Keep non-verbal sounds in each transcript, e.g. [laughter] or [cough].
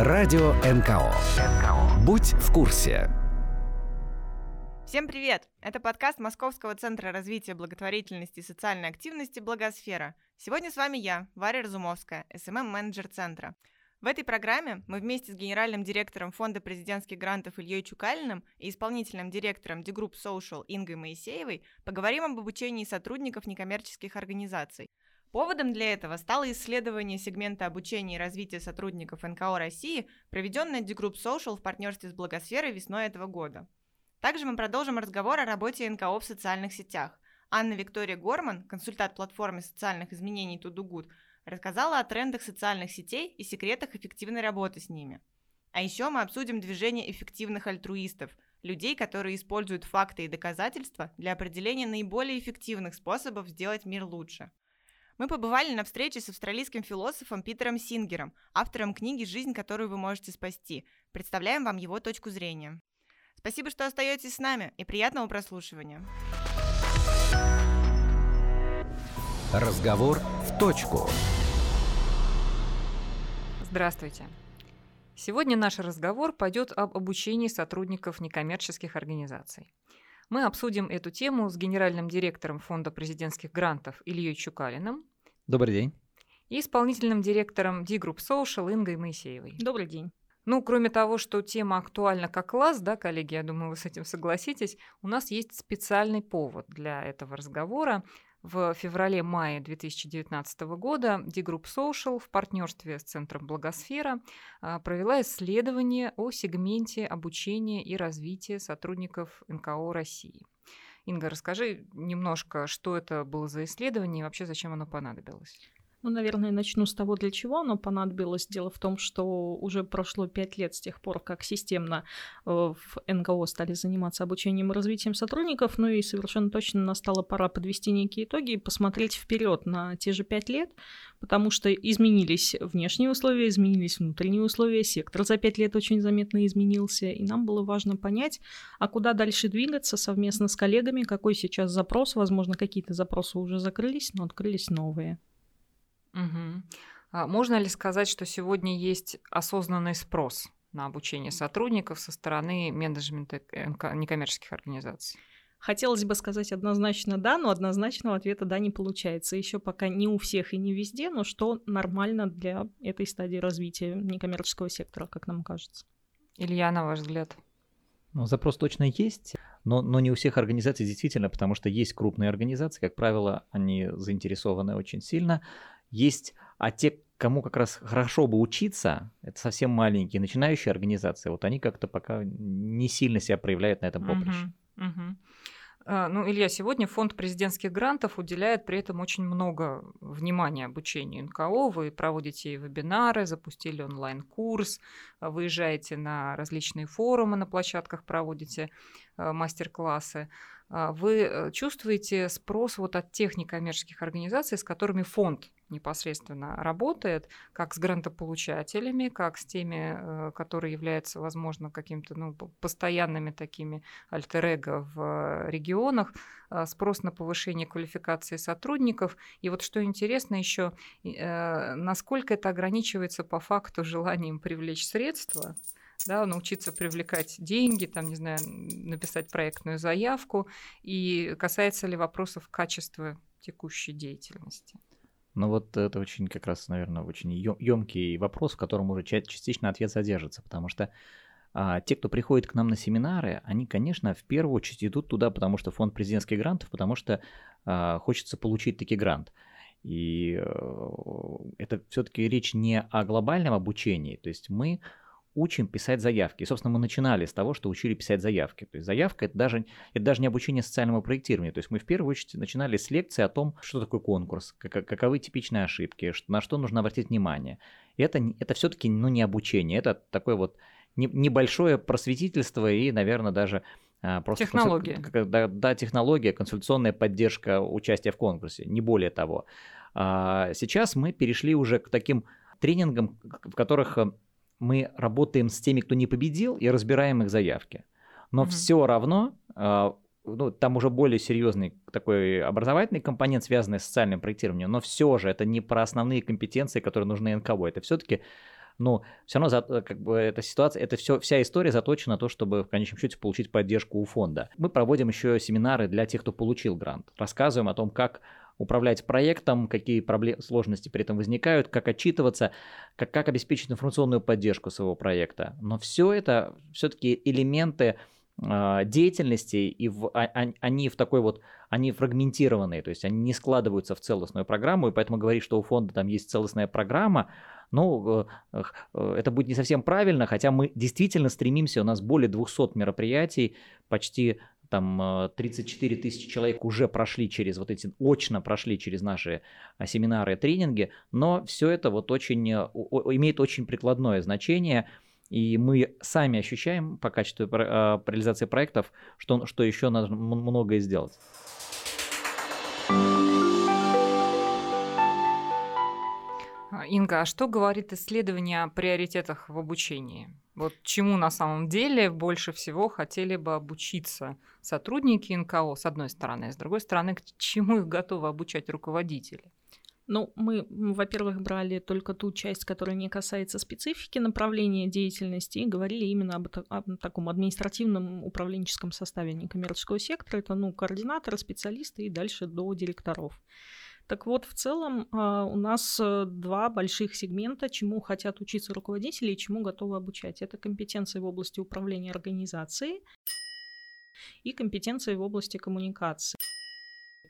Радио НКО. Будь в курсе. Всем привет! Это подкаст Московского центра развития благотворительности и социальной активности «Благосфера». Сегодня с вами я, Варя Разумовская, СММ-менеджер центра. В этой программе мы вместе с генеральным директором Фонда президентских грантов Ильей Чукалиным и исполнительным директором D-Group Social Ингой Моисеевой поговорим об обучении сотрудников некоммерческих организаций. Поводом для этого стало исследование сегмента обучения и развития сотрудников НКО России, проведенное D-Group Social в партнерстве с Благосферой весной этого года. Также мы продолжим разговор о работе НКО в социальных сетях. Анна Виктория Горман, консультант платформы социальных изменений Тудугуд, рассказала о трендах социальных сетей и секретах эффективной работы с ними. А еще мы обсудим движение эффективных альтруистов, людей, которые используют факты и доказательства для определения наиболее эффективных способов сделать мир лучше. Мы побывали на встрече с австралийским философом Питером Сингером, автором книги «Жизнь, которую вы можете спасти». Представляем вам его точку зрения. Спасибо, что остаетесь с нами, и приятного прослушивания. Разговор в точку. Здравствуйте. Сегодня наш разговор пойдет об обучении сотрудников некоммерческих организаций. Мы обсудим эту тему с генеральным директором Фонда президентских грантов Ильей Чукалиным. Добрый день. И исполнительным директором D-Group Social Ингой Моисеевой. Добрый день. Ну, кроме того, что тема актуальна как класс, да, коллеги, я думаю, вы с этим согласитесь, у нас есть специальный повод для этого разговора. В феврале-мае 2019 года D-Group Social в партнерстве с Центром Благосфера а, провела исследование о сегменте обучения и развития сотрудников НКО России. Инга, расскажи немножко, что это было за исследование и вообще зачем оно понадобилось. Ну, наверное, начну с того, для чего оно понадобилось. Дело в том, что уже прошло пять лет с тех пор, как системно э, в НКО стали заниматься обучением и развитием сотрудников, ну и совершенно точно настала пора подвести некие итоги и посмотреть вперед на те же пять лет, потому что изменились внешние условия, изменились внутренние условия, сектор за пять лет очень заметно изменился, и нам было важно понять, а куда дальше двигаться совместно с коллегами, какой сейчас запрос, возможно, какие-то запросы уже закрылись, но открылись новые. Угу. А можно ли сказать, что сегодня есть осознанный спрос на обучение сотрудников со стороны менеджмента некоммерческих организаций? Хотелось бы сказать однозначно да, но однозначного ответа да не получается. Еще пока не у всех и не везде, но что нормально для этой стадии развития некоммерческого сектора, как нам кажется. Илья, на ваш взгляд? Ну, запрос точно есть, но, но не у всех организаций действительно, потому что есть крупные организации, как правило, они заинтересованы очень сильно есть, а те, кому как раз хорошо бы учиться, это совсем маленькие начинающие организации, вот они как-то пока не сильно себя проявляют на этом поприще. Угу, угу. Ну, Илья, сегодня фонд президентских грантов уделяет при этом очень много внимания обучению НКО. Вы проводите вебинары, запустили онлайн-курс, выезжаете на различные форумы на площадках, проводите э, мастер-классы. А вы э, чувствуете спрос вот от тех некоммерческих организаций, с которыми фонд непосредственно работает, как с грантополучателями, как с теми, э, которые являются, возможно, какими-то ну, постоянными такими альтер в регионах, э, спрос на повышение квалификации сотрудников. И вот что интересно еще, насколько это ограничивается по факту желанием привлечь средства, да, научиться привлекать деньги, там, не знаю, написать проектную заявку, и касается ли вопросов качества текущей деятельности? Ну вот это очень как раз, наверное, очень емкий вопрос, в котором уже частично ответ задержится, потому что а, те, кто приходит к нам на семинары, они, конечно, в первую очередь идут туда, потому что фонд президентских грантов, потому что а, хочется получить таки грант. И э, это все-таки речь не о глобальном обучении, то есть мы учим писать заявки. И, собственно, мы начинали с того, что учили писать заявки. То есть заявка это даже, это даже не обучение социальному проектированию. То есть мы в первую очередь начинали с лекции о том, что такое конкурс, как, каковы типичные ошибки, на что нужно обратить внимание. И это, это все-таки ну, не обучение, это такое вот небольшое просветительство и, наверное, даже а, Просто технология. Консуль... Да, да, технология, консультационная поддержка участия в конкурсе, не более того. А сейчас мы перешли уже к таким тренингам, в которых мы работаем с теми, кто не победил, и разбираем их заявки. Но mm-hmm. все равно, а, ну, там уже более серьезный такой образовательный компонент, связанный с социальным проектированием, но все же это не про основные компетенции, которые нужны НКО. Это все-таки но все равно за, как бы эта ситуация, это все, вся история заточена на то, чтобы в конечном счете получить поддержку у фонда. Мы проводим еще семинары для тех, кто получил грант. Рассказываем о том, как управлять проектом, какие проблемы, сложности при этом возникают, как отчитываться, как, как обеспечить информационную поддержку своего проекта. Но все это все-таки элементы э, деятельности, и в, а, а, они в такой вот, они фрагментированные, то есть они не складываются в целостную программу, и поэтому говорить, что у фонда там есть целостная программа, ну, э, э, это будет не совсем правильно, хотя мы действительно стремимся, у нас более 200 мероприятий, почти там 34 э, тысячи человек уже прошли через вот эти, очно прошли через наши а, семинары и тренинги, но все это вот очень, э, имеет очень прикладное значение, и мы сами ощущаем по качеству э, реализации проектов, что, что еще надо многое сделать. Инга, а что говорит исследование о приоритетах в обучении? Вот чему на самом деле больше всего хотели бы обучиться сотрудники НКО, с одной стороны, а с другой стороны, к чему их готовы обучать руководители? Ну, мы, во-первых, брали только ту часть, которая не касается специфики направления деятельности, и говорили именно об, об таком административном управленческом составе некоммерческого сектора. Это, ну, координаторы, специалисты и дальше до директоров. Так вот, в целом а, у нас э, два больших сегмента, чему хотят учиться руководители и чему готовы обучать. Это компетенции в области управления организацией и компетенции в области коммуникации.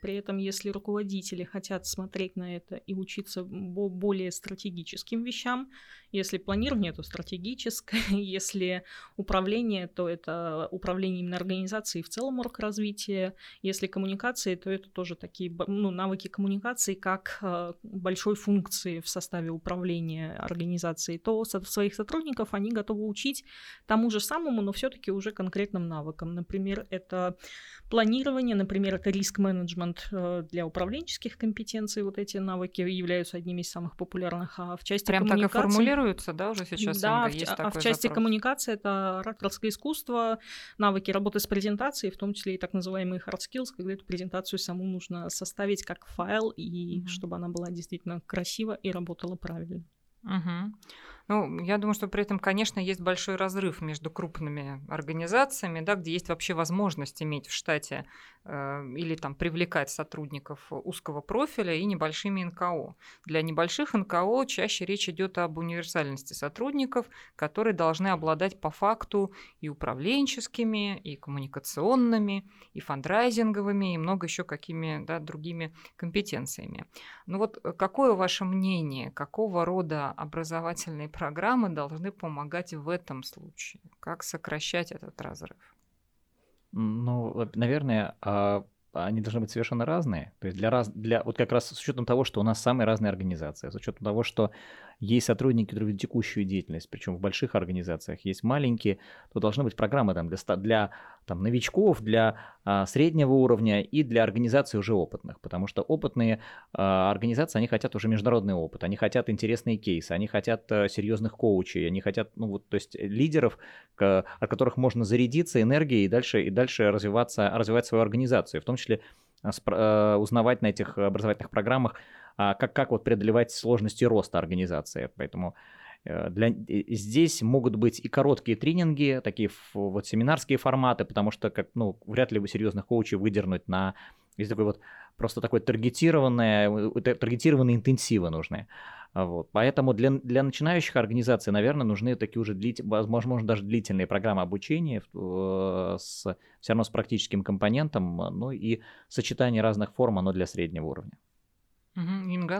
При этом, если руководители хотят смотреть на это и учиться более стратегическим вещам, если планирование, то стратегическое, [laughs] если управление, то это управление именно организацией в целом орг-развития, если коммуникации, то это тоже такие ну, навыки коммуникации как э, большой функции в составе управления организацией, то своих сотрудников они готовы учить тому же самому, но все-таки уже конкретным навыкам. Например, это планирование, например, это риск-менеджмент э, для управленческих компетенций, вот эти навыки являются одними из самых популярных, а в части Прям коммуникации... так и формулируются, да, уже сейчас? Да, Инга, есть а, в части запрос. коммуникации это ораторское искусство, навыки работы с презентацией, в том числе и так называемые hard skills, когда эту презентацию саму нужно составить как файл, и mm-hmm. чтобы она была действительно красива и работала правильно. Угу. Ну, я думаю, что при этом, конечно, есть большой разрыв между крупными организациями, да, где есть вообще возможность иметь в штате э, или там привлекать сотрудников узкого профиля и небольшими НКО. Для небольших НКО чаще речь идет об универсальности сотрудников, которые должны обладать по факту и управленческими, и коммуникационными, и фандрайзинговыми, и много еще какими да, другими компетенциями. Ну вот э, какое ваше мнение, какого рода образовательные программы должны помогать в этом случае? Как сокращать этот разрыв? Ну, наверное, а, они должны быть совершенно разные. То есть для раз, для вот как раз с учетом того, что у нас самые разные организации, с учетом того, что есть сотрудники, которые ведут текущую деятельность, причем в больших организациях, есть маленькие, то должны быть программы там, для, для там, новичков, для а, среднего уровня и для организаций уже опытных, потому что опытные а, организации, они хотят уже международный опыт, они хотят интересные кейсы, они хотят а, серьезных коучей, они хотят, ну вот, то есть лидеров, к, от которых можно зарядиться энергией и дальше, и дальше развиваться, развивать свою организацию, в том числе а, а, узнавать на этих образовательных программах а, как, как вот преодолевать сложности роста организации. Поэтому э, для, здесь могут быть и короткие тренинги, такие вот семинарские форматы, потому что как, ну, вряд ли вы серьезных коучей выдернуть на есть такой вот просто такой таргетированные, э, таргетированные интенсивы нужны. Вот. Поэтому для, для начинающих организаций, наверное, нужны такие уже, длит, возможно, даже длительные программы обучения э, с, все равно с практическим компонентом, ну и сочетание разных форм, оно для среднего уровня. Угу, Инга.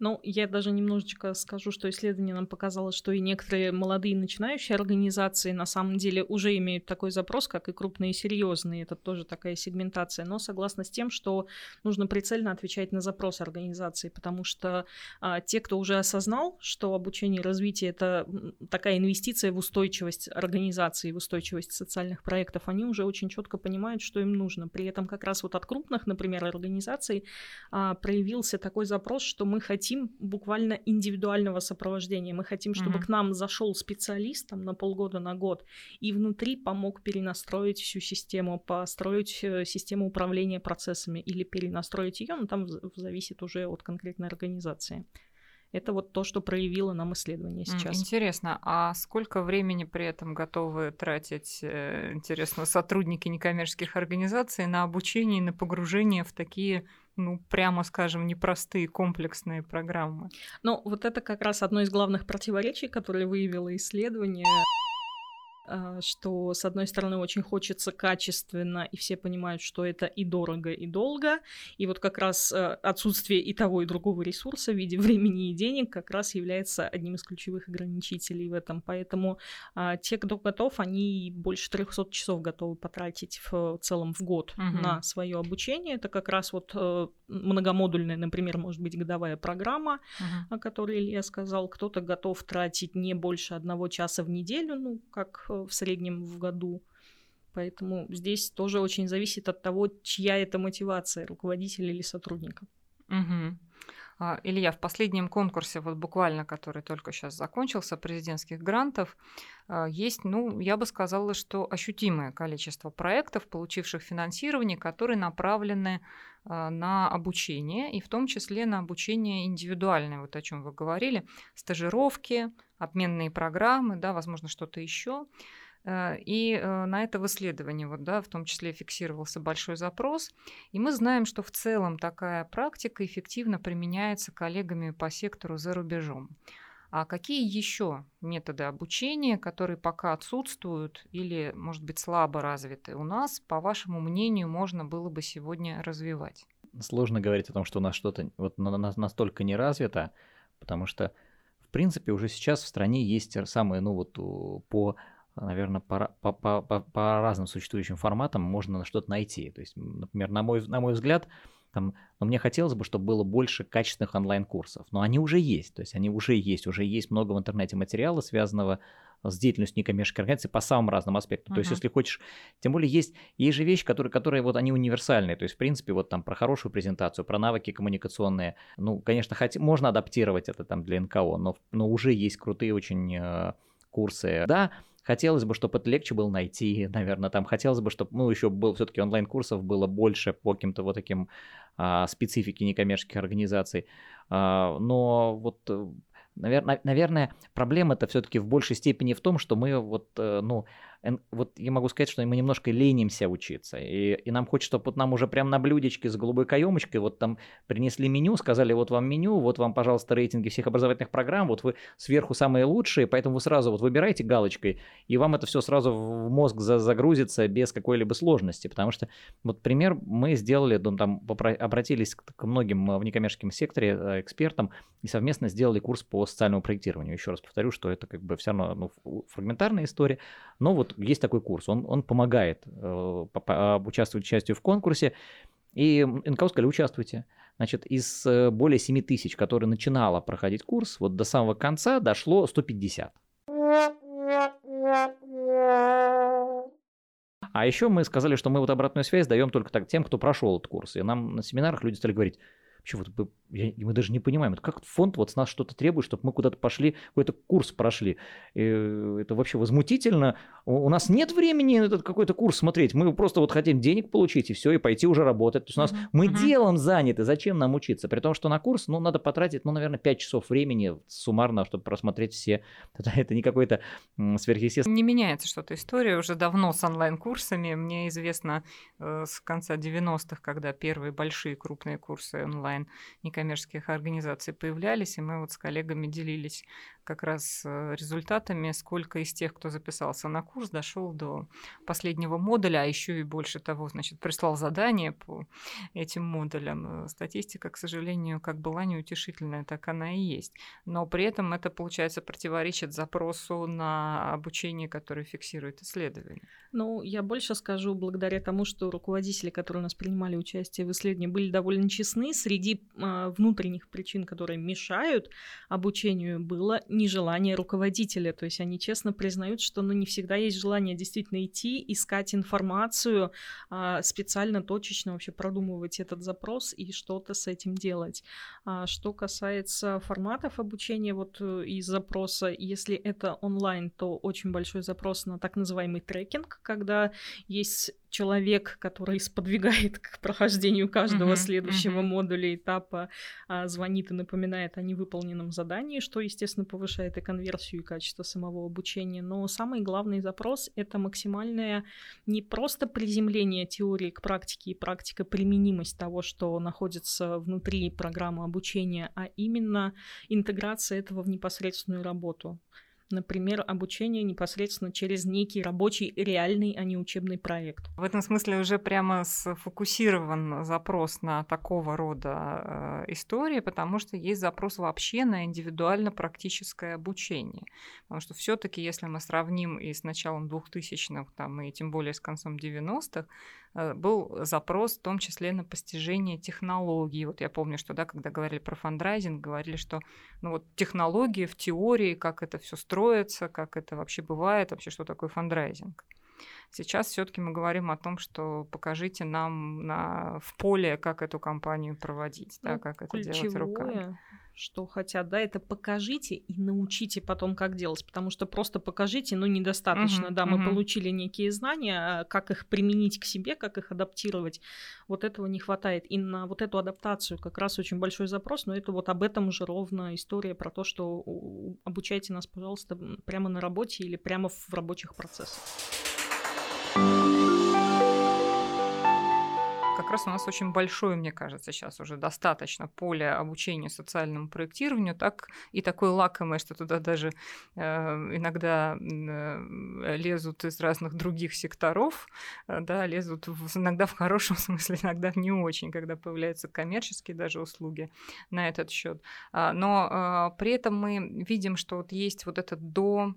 Ну, я даже немножечко скажу, что исследование нам показало, что и некоторые молодые начинающие организации на самом деле уже имеют такой запрос, как и крупные и серьезные. Это тоже такая сегментация. Но согласна с тем, что нужно прицельно отвечать на запрос организации, потому что а, те, кто уже осознал, что обучение и развитие это такая инвестиция в устойчивость организации, в устойчивость социальных проектов, они уже очень четко понимают, что им нужно. При этом как раз вот от крупных, например, организаций а, проявился такой запрос, что мы хотим хотим буквально индивидуального сопровождения. Мы хотим, чтобы mm-hmm. к нам зашел специалист там, на полгода, на год, и внутри помог перенастроить всю систему, построить э, систему управления процессами или перенастроить ее, но там зависит уже от конкретной организации. Это вот то, что проявило нам исследование сейчас. Интересно, а сколько времени при этом готовы тратить, э, интересно, сотрудники некоммерческих организаций на обучение и на погружение в такие ну, прямо скажем, непростые комплексные программы. Ну, вот это как раз одно из главных противоречий, которые выявило исследование. А, что, с одной стороны, очень хочется качественно, и все понимают, что это и дорого, и долго, и вот как раз э, отсутствие и того, и другого ресурса в виде [laughs] времени и денег как раз является одним из ключевых ограничителей в этом. Поэтому а, те, кто готов, они больше 300 часов готовы потратить в целом в год угу. на свое обучение. Это как раз вот э, многомодульная, например, может быть годовая программа, угу. о которой Илья сказал. Кто-то готов тратить не больше одного часа в неделю, ну, как э, в среднем в году. Поэтому здесь тоже очень зависит от того, чья это мотивация, руководителя или сотрудника. Угу. Илья, в последнем конкурсе, вот буквально, который только сейчас закончился, президентских грантов, а, есть, ну, я бы сказала, что ощутимое количество проектов, получивших финансирование, которые направлены а, на обучение, и в том числе на обучение индивидуальное, вот о чем вы говорили, стажировки, обменные программы, да, возможно, что-то еще. Э, и э, на это в исследовании, вот, да, в том числе фиксировался большой запрос. И мы знаем, что в целом такая практика эффективно применяется коллегами по сектору за рубежом. А какие еще методы обучения, которые пока отсутствуют или, может быть, слабо развиты у нас, по вашему мнению, можно было бы сегодня развивать? Сложно говорить о том, что у нас что-то вот настолько не развито, потому что, в принципе, уже сейчас в стране есть самые, ну вот по наверное, по, по, по, по разным существующим форматам можно что-то найти. То есть, например, на мой, на мой взгляд, там, но мне хотелось бы, чтобы было больше качественных онлайн-курсов. Но они уже есть, то есть они уже есть, уже есть много в интернете материала, связанного с деятельностью некоммерческой организации по самым разным аспектам. Uh-huh. То есть, если хочешь, тем более есть, есть же вещи, которые, которые вот они универсальные. То есть, в принципе, вот там про хорошую презентацию, про навыки коммуникационные. Ну, конечно, хоть, можно адаптировать это там для НКО, но, но уже есть крутые очень э, курсы. Да, Хотелось бы, чтобы это легче было найти, [laughs] наверное, там хотелось бы, чтобы, ну, еще был все-таки онлайн-курсов было больше по каким-то вот таким а, специфике некоммерческих организаций. А, но вот э, Наверное, наверное, проблема это все-таки в большей степени в том, что мы вот, э, ну, вот я могу сказать, что мы немножко ленимся учиться. И, и нам хочется, чтобы вот нам уже прям на блюдечке с голубой каемочкой вот там принесли меню, сказали, вот вам меню, вот вам, пожалуйста, рейтинги всех образовательных программ, вот вы сверху самые лучшие, поэтому вы сразу вот выбираете галочкой, и вам это все сразу в мозг загрузится без какой-либо сложности. Потому что, вот пример, мы сделали, ну, там обратились к многим в некоммерческом секторе э, экспертам и совместно сделали курс по социальному проектированию. Еще раз повторю, что это как бы все равно ну, фрагментарная история, но вот есть такой курс, он, он помогает э, участвовать частью в конкурсе, и НКО сказали, участвуйте. Значит, из э, более 7 тысяч, которые начинала проходить курс, вот до самого конца дошло 150. А еще мы сказали, что мы вот обратную связь даем только так, тем, кто прошел этот курс. И нам на семинарах люди стали говорить, Вообще, вот я, мы даже не понимаем, это как фонд вот с нас что-то требует, чтобы мы куда-то пошли, какой-то курс прошли. И это вообще возмутительно. У, нас нет времени этот какой-то курс смотреть. Мы просто вот хотим денег получить и все, и пойти уже работать. То есть у нас uh-huh. мы uh-huh. делом заняты. Зачем нам учиться? При том, что на курс, ну, надо потратить, ну, наверное, 5 часов времени суммарно, чтобы просмотреть все. [laughs] Это, это не какой-то сверхъестественный. Не меняется что-то история уже давно с онлайн-курсами. Мне известно э, с конца 90-х, когда первые большие крупные курсы онлайн онлайн некоммерческих организаций появлялись, и мы вот с коллегами делились как раз э, результатами, сколько из тех, кто записался на курс, дошел до последнего модуля, а еще и больше того, значит, прислал задание по этим модулям. Э, статистика, к сожалению, как была неутешительная, так она и есть. Но при этом это, получается, противоречит запросу на обучение, которое фиксирует исследование. Ну, я больше скажу, благодаря тому, что руководители, которые у нас принимали участие в исследовании, были довольно честны, среди э, внутренних причин, которые мешают обучению, было нежелание руководителя. То есть они честно признают, что ну, не всегда есть желание действительно идти, искать информацию, а, специально, точечно вообще продумывать этот запрос и что-то с этим делать. А что касается форматов обучения вот э, из запроса, если это онлайн, то очень большой запрос на так называемый трекинг, когда есть человек, который сподвигает [laughs] к прохождению каждого Мгм, следующего мгм. модуля этапа, а, звонит и напоминает о невыполненном задании, что, естественно, повышает и конверсию, и качество самого обучения. Но самый главный запрос — это максимальное не просто приземление теории к практике и практика применимость того, что находится внутри программы обучения, а именно интеграция этого в непосредственную работу. Например, обучение непосредственно через некий рабочий, реальный, а не учебный проект. В этом смысле уже прямо сфокусирован запрос на такого рода э, истории, потому что есть запрос вообще на индивидуально-практическое обучение. Потому что все таки если мы сравним и с началом 2000-х, там, и тем более с концом 90-х, э, был запрос в том числе на постижение технологий. Вот я помню, что да, когда говорили про фандрайзинг, говорили, что ну, вот технологии в теории, как это все строится, как это вообще бывает, вообще что такое фандрайзинг. Сейчас все-таки мы говорим о том, что покажите нам на, в поле, как эту кампанию проводить, да, Ну, как это делать руками. Что хотят, да, это покажите и научите потом, как делать, потому что просто покажите, ну, недостаточно, Мгм, да, мы мгм. получили некие знания, а как их применить к себе, как их адаптировать, вот этого не хватает, и на вот эту адаптацию как раз очень большой запрос, но это вот об этом уже ровно история про то, что обучайте нас, пожалуйста, прямо на работе или прямо в рабочих процессах. Как раз у нас очень большое, мне кажется, сейчас уже достаточно поле обучения социальному проектированию, так и такое лакомое, что туда даже э, иногда э, лезут из разных других секторов, э, да, лезут в- иногда в хорошем [laughs] смысле, иногда не очень, когда появляются коммерческие даже услуги на этот счет. А, Но а, при этом мы видим, что вот есть вот этот до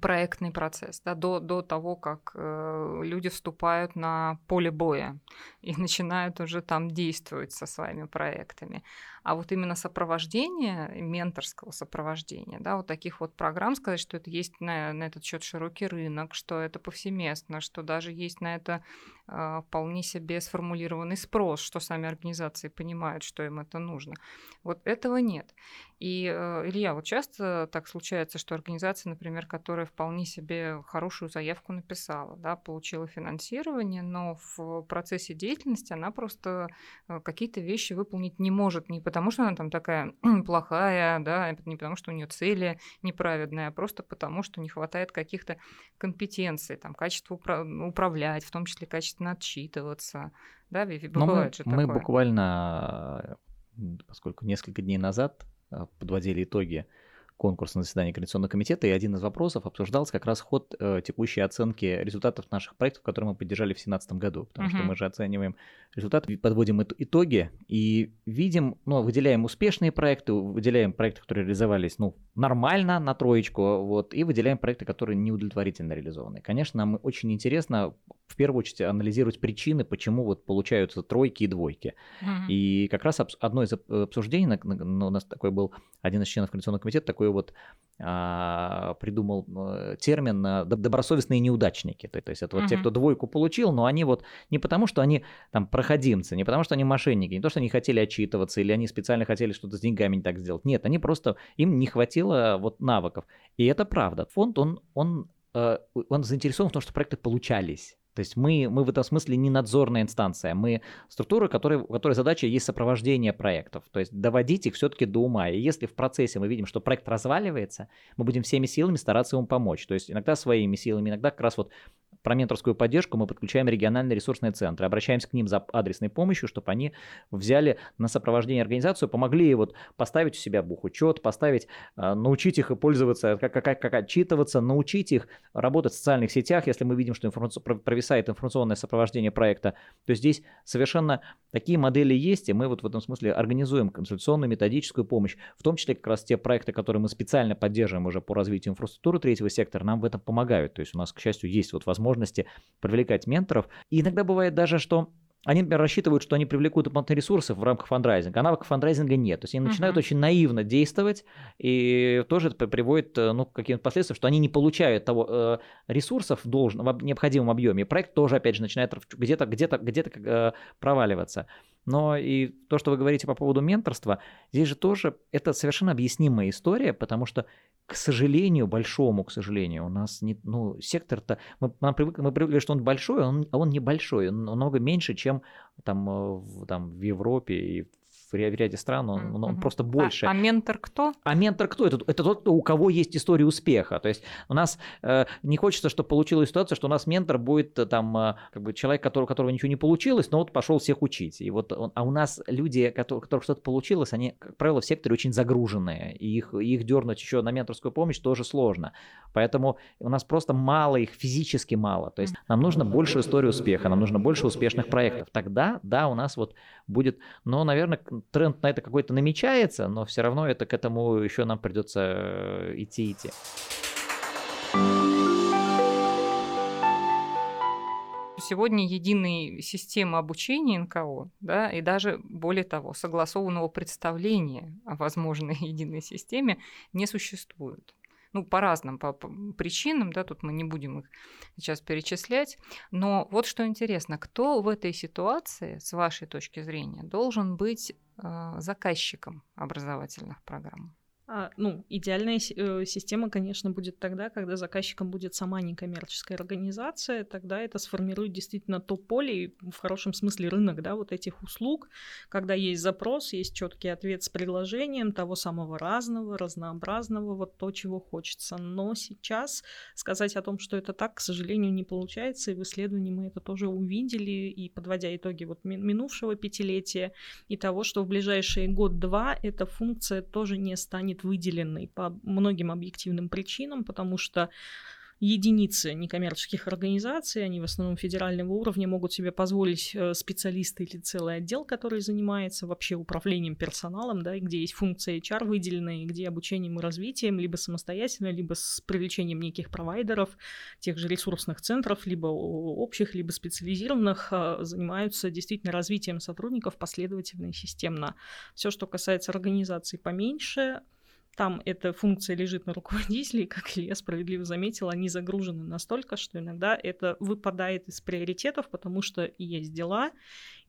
проектный процесс, да, до, до того, как э, люди вступают на поле боя и [laughs] начинают уже там действовать со своими проектами. А вот именно сопровождение, менторского сопровождения, да, вот таких вот программ, сказать, что это есть на, на этот счет широкий рынок, что это повсеместно, что даже есть на это вполне себе сформулированный спрос, что сами организации понимают, что им это нужно. Вот этого нет. И, э, Илья, вот часто так случается, что организация, например, которая вполне себе хорошую заявку написала, да, получила финансирование, но в процессе деятельности она просто э, какие-то вещи выполнить не может, не потому что она там такая [clears throat] плохая, да, не потому что у нее цели неправедные, а просто потому что не хватает каких-то компетенций, там, качества упра- управлять, в том числе качественно отчитываться, да, Виви, Но мы, бывает же мы такое. буквально, э, поскольку несколько дней назад э, подводили итоги конкурса на заседании Координационного комитета, и один из вопросов обсуждался как раз ход э, текущей оценки результатов наших проектов, которые мы поддержали в 2017 году, потому что Мгм. мы же оцениваем результаты, подводим ит- итоги и видим, ну, выделяем успешные проекты, выделяем проекты, которые реализовались, ну, нормально на троечку, вот, и выделяем проекты, которые неудовлетворительно реализованы. Конечно, нам очень интересно в первую очередь анализировать причины, почему вот получаются тройки и двойки. Мгм. И как раз одно из об- обсуждений, на- на- на- у нас такой был один из членов Координационного комитета, такой вот а, придумал э, термин доб- добросовестные неудачники. То, то есть это вот те, Мгм. кто двойку получил, но они вот не потому, что они там проходимцы, не потому, что они мошенники, не то, что они хотели отчитываться, или они специально хотели что-то с деньгами не так сделать. Нет, они просто, им не хватило вот навыков. И это правда. Фонд, он, он, э, он заинтересован в том, что проекты получались. То есть мы, мы в этом смысле не надзорная инстанция, мы структура, которая, у которой задача есть сопровождение проектов, то есть доводить их все-таки до ума. И если в процессе мы видим, что проект разваливается, мы будем всеми силами стараться ему помочь. То есть иногда своими силами, иногда как раз вот про менторскую поддержку мы подключаем региональные ресурсные центры, обращаемся к ним за адресной помощью, чтобы они взяли на сопровождение организацию, помогли ей вот поставить у себя бухучет, поставить, э, научить их пользоваться, как, как, как отчитываться, научить их работать в социальных сетях, если мы видим, что информаци- провисает информационное сопровождение проекта, то здесь совершенно такие модели есть, и мы вот в этом смысле организуем консультационную методическую помощь, в том числе как раз те проекты, которые мы специально поддерживаем уже по развитию инфраструктуры третьего сектора, нам в этом помогают. То есть у нас, к счастью, есть вот возможности привлекать менторов. И иногда бывает даже, что они, например, рассчитывают, что они привлекут дополнительные ресурсы в рамках фандрайзинга, а навыков фандрайзинга нет. То есть они начинают Мгм. очень наивно действовать, и тоже это приводит э, ну, к каким-то последствиям, что они не получают того э, ресурсов в должном, в об- необходимом объеме. И проект тоже, опять же, начинает где-то где-то где-то э, проваливаться. Но и то, что вы говорите по поводу менторства, здесь же тоже это совершенно объяснимая история, потому что, к сожалению, большому, к сожалению, у нас не, ну, сектор-то, мы, мы, привыкли, мы привыкли, что он большой, а он, а он небольшой, он намного меньше, чем там, э, в, там, в Европе и в ряде стран он, он, он просто больше. А, а ментор кто? А ментор кто? Это, это тот, у кого есть история успеха. То есть у нас э, не хочется, чтобы получилась ситуация, что у нас ментор будет э, там э, как бы человек, который, у которого ничего не получилось, но вот пошел всех учить. И вот он, а у нас люди, которые, у которых что-то получилось, они, как правило, в секторе очень загруженные. И их, их дернуть еще на менторскую помощь тоже сложно. Поэтому у нас просто мало их, физически мало. То есть нам нужно больше истории успеха, нам нужно больше успешных проектов. Тогда, да, у нас вот будет, но, наверное, тренд на это какой-то намечается, но все равно это к этому еще нам придется э, идти идти. Сегодня единой системы обучения НКО, да, и даже более того, согласованного представления о возможной [laughs] единой системе не существует ну, по разным по причинам, да, тут мы не будем их сейчас перечислять. Но вот что интересно, кто в этой ситуации, с вашей точки зрения, должен быть э, заказчиком образовательных программ? А, ну, идеальная э, система, конечно, будет тогда, когда заказчиком будет сама некоммерческая организация, тогда это сформирует действительно то поле, в хорошем смысле рынок, да, вот этих услуг, когда есть запрос, есть четкий ответ с предложением того самого разного, разнообразного, вот то, чего хочется. Но сейчас сказать о том, что это так, к сожалению, не получается, и в исследовании мы это тоже увидели, и подводя итоги вот минувшего пятилетия, и того, что в ближайшие год-два эта функция тоже не станет выделенной по многим объективным причинам, потому что единицы некоммерческих организаций, они в основном федерального уровня, могут себе позволить э, специалисты или целый отдел, который занимается вообще управлением персоналом, да, где есть функция HR выделенная, где обучением и развитием, либо самостоятельно, либо с привлечением неких провайдеров, тех же ресурсных центров, либо общих, либо специализированных, а, занимаются действительно развитием сотрудников последовательно и системно. Все, что касается организаций поменьше, там эта функция лежит на руководителе, и, [laughs] как Илья справедливо заметил, они загружены настолько, что иногда это выпадает из приоритетов, потому что есть дела,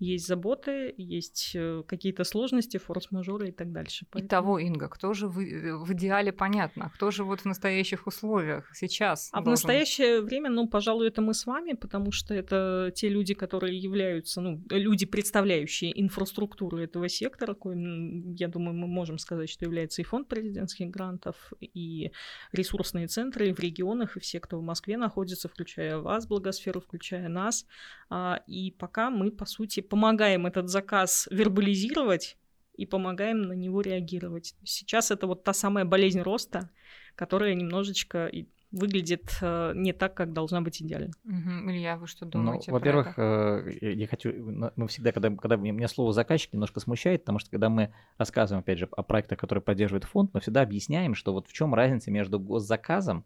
есть заботы, есть э, какие-то сложности, форс-мажоры и так дальше. Поэтому... Итого, Инга, кто же в, в идеале понятно, кто же вот в настоящих условиях сейчас? А должен... в настоящее время, ну, пожалуй, это мы с вами, потому что это те люди, которые являются, ну, люди, представляющие инфраструктуру этого сектора, коим, я думаю, мы можем сказать, что является и фонд президентских грантов, и ресурсные центры в регионах, и все, кто в Москве находится, включая вас, Благосферу, включая нас. А, и пока мы, по сути, помогаем этот заказ вербализировать и помогаем на него реагировать. Сейчас это вот та самая болезнь роста, которая немножечко выглядит э, не так, как должна быть идеально. Угу. Илья, вы что ну, думаете? Ну, во-первых, э, я хочу, мы всегда, когда, когда меня слово заказчик немножко смущает, потому что когда мы рассказываем, опять же, о проектах, которые поддерживает фонд, мы всегда объясняем, что вот в чем разница между госзаказом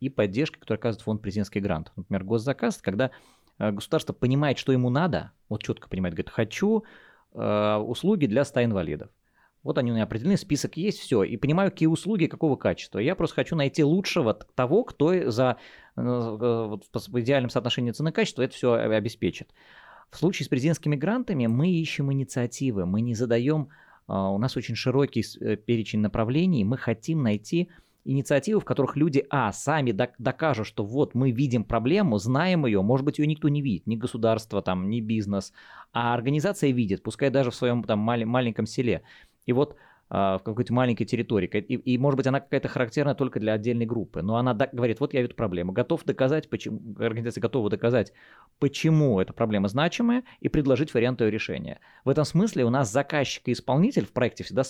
и поддержкой, которую оказывает фонд президентский грант. Например, госзаказ, когда государство понимает, что ему надо, вот четко понимает, говорит, хочу э, услуги для 100 инвалидов. Вот они у меня определены, список есть, все. И понимаю, какие услуги, какого качества. Я просто хочу найти лучшего того, кто за э, вот, в идеальном соотношении цены-качества это все обеспечит. В случае с президентскими грантами мы ищем инициативы, мы не задаем, у нас очень широкий перечень направлений, мы хотим найти инициативы, в которых люди, а, сами докажут, что вот мы видим проблему, знаем ее, может быть, ее никто не видит, ни государство, там, ни бизнес, а организация видит, пускай даже в своем там маленьком селе. И вот в какой-то маленькой территории. И, и, может быть, она какая-то характерная только для отдельной группы. Но она говорит, вот я вижу проблему. Готов доказать, почему, организация готова доказать, почему эта проблема значимая, и предложить варианты ее решения. В этом смысле у нас заказчик и исполнитель в проекте всегда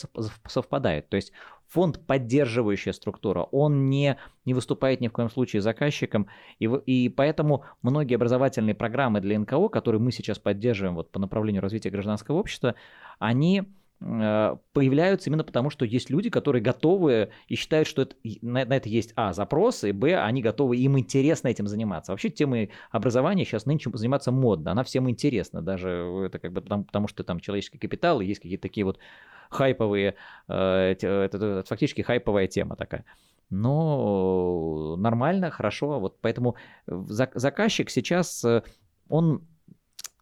совпадает. То есть фонд поддерживающая структура, он не, не выступает ни в коем случае заказчиком. И, и поэтому многие образовательные программы для НКО, которые мы сейчас поддерживаем вот, по направлению развития гражданского общества, они появляются именно потому, что есть люди, которые готовы и считают, что это, на, на это есть, а, запросы, б, они готовы, им интересно этим заниматься. Вообще темой образования сейчас нынче заниматься модно, она всем интересна, даже это как бы потому, потому что там человеческий капитал, и есть какие-то такие вот хайповые, э, это, это, это фактически хайповая тема такая. Но нормально, хорошо, вот поэтому заказчик сейчас, э, он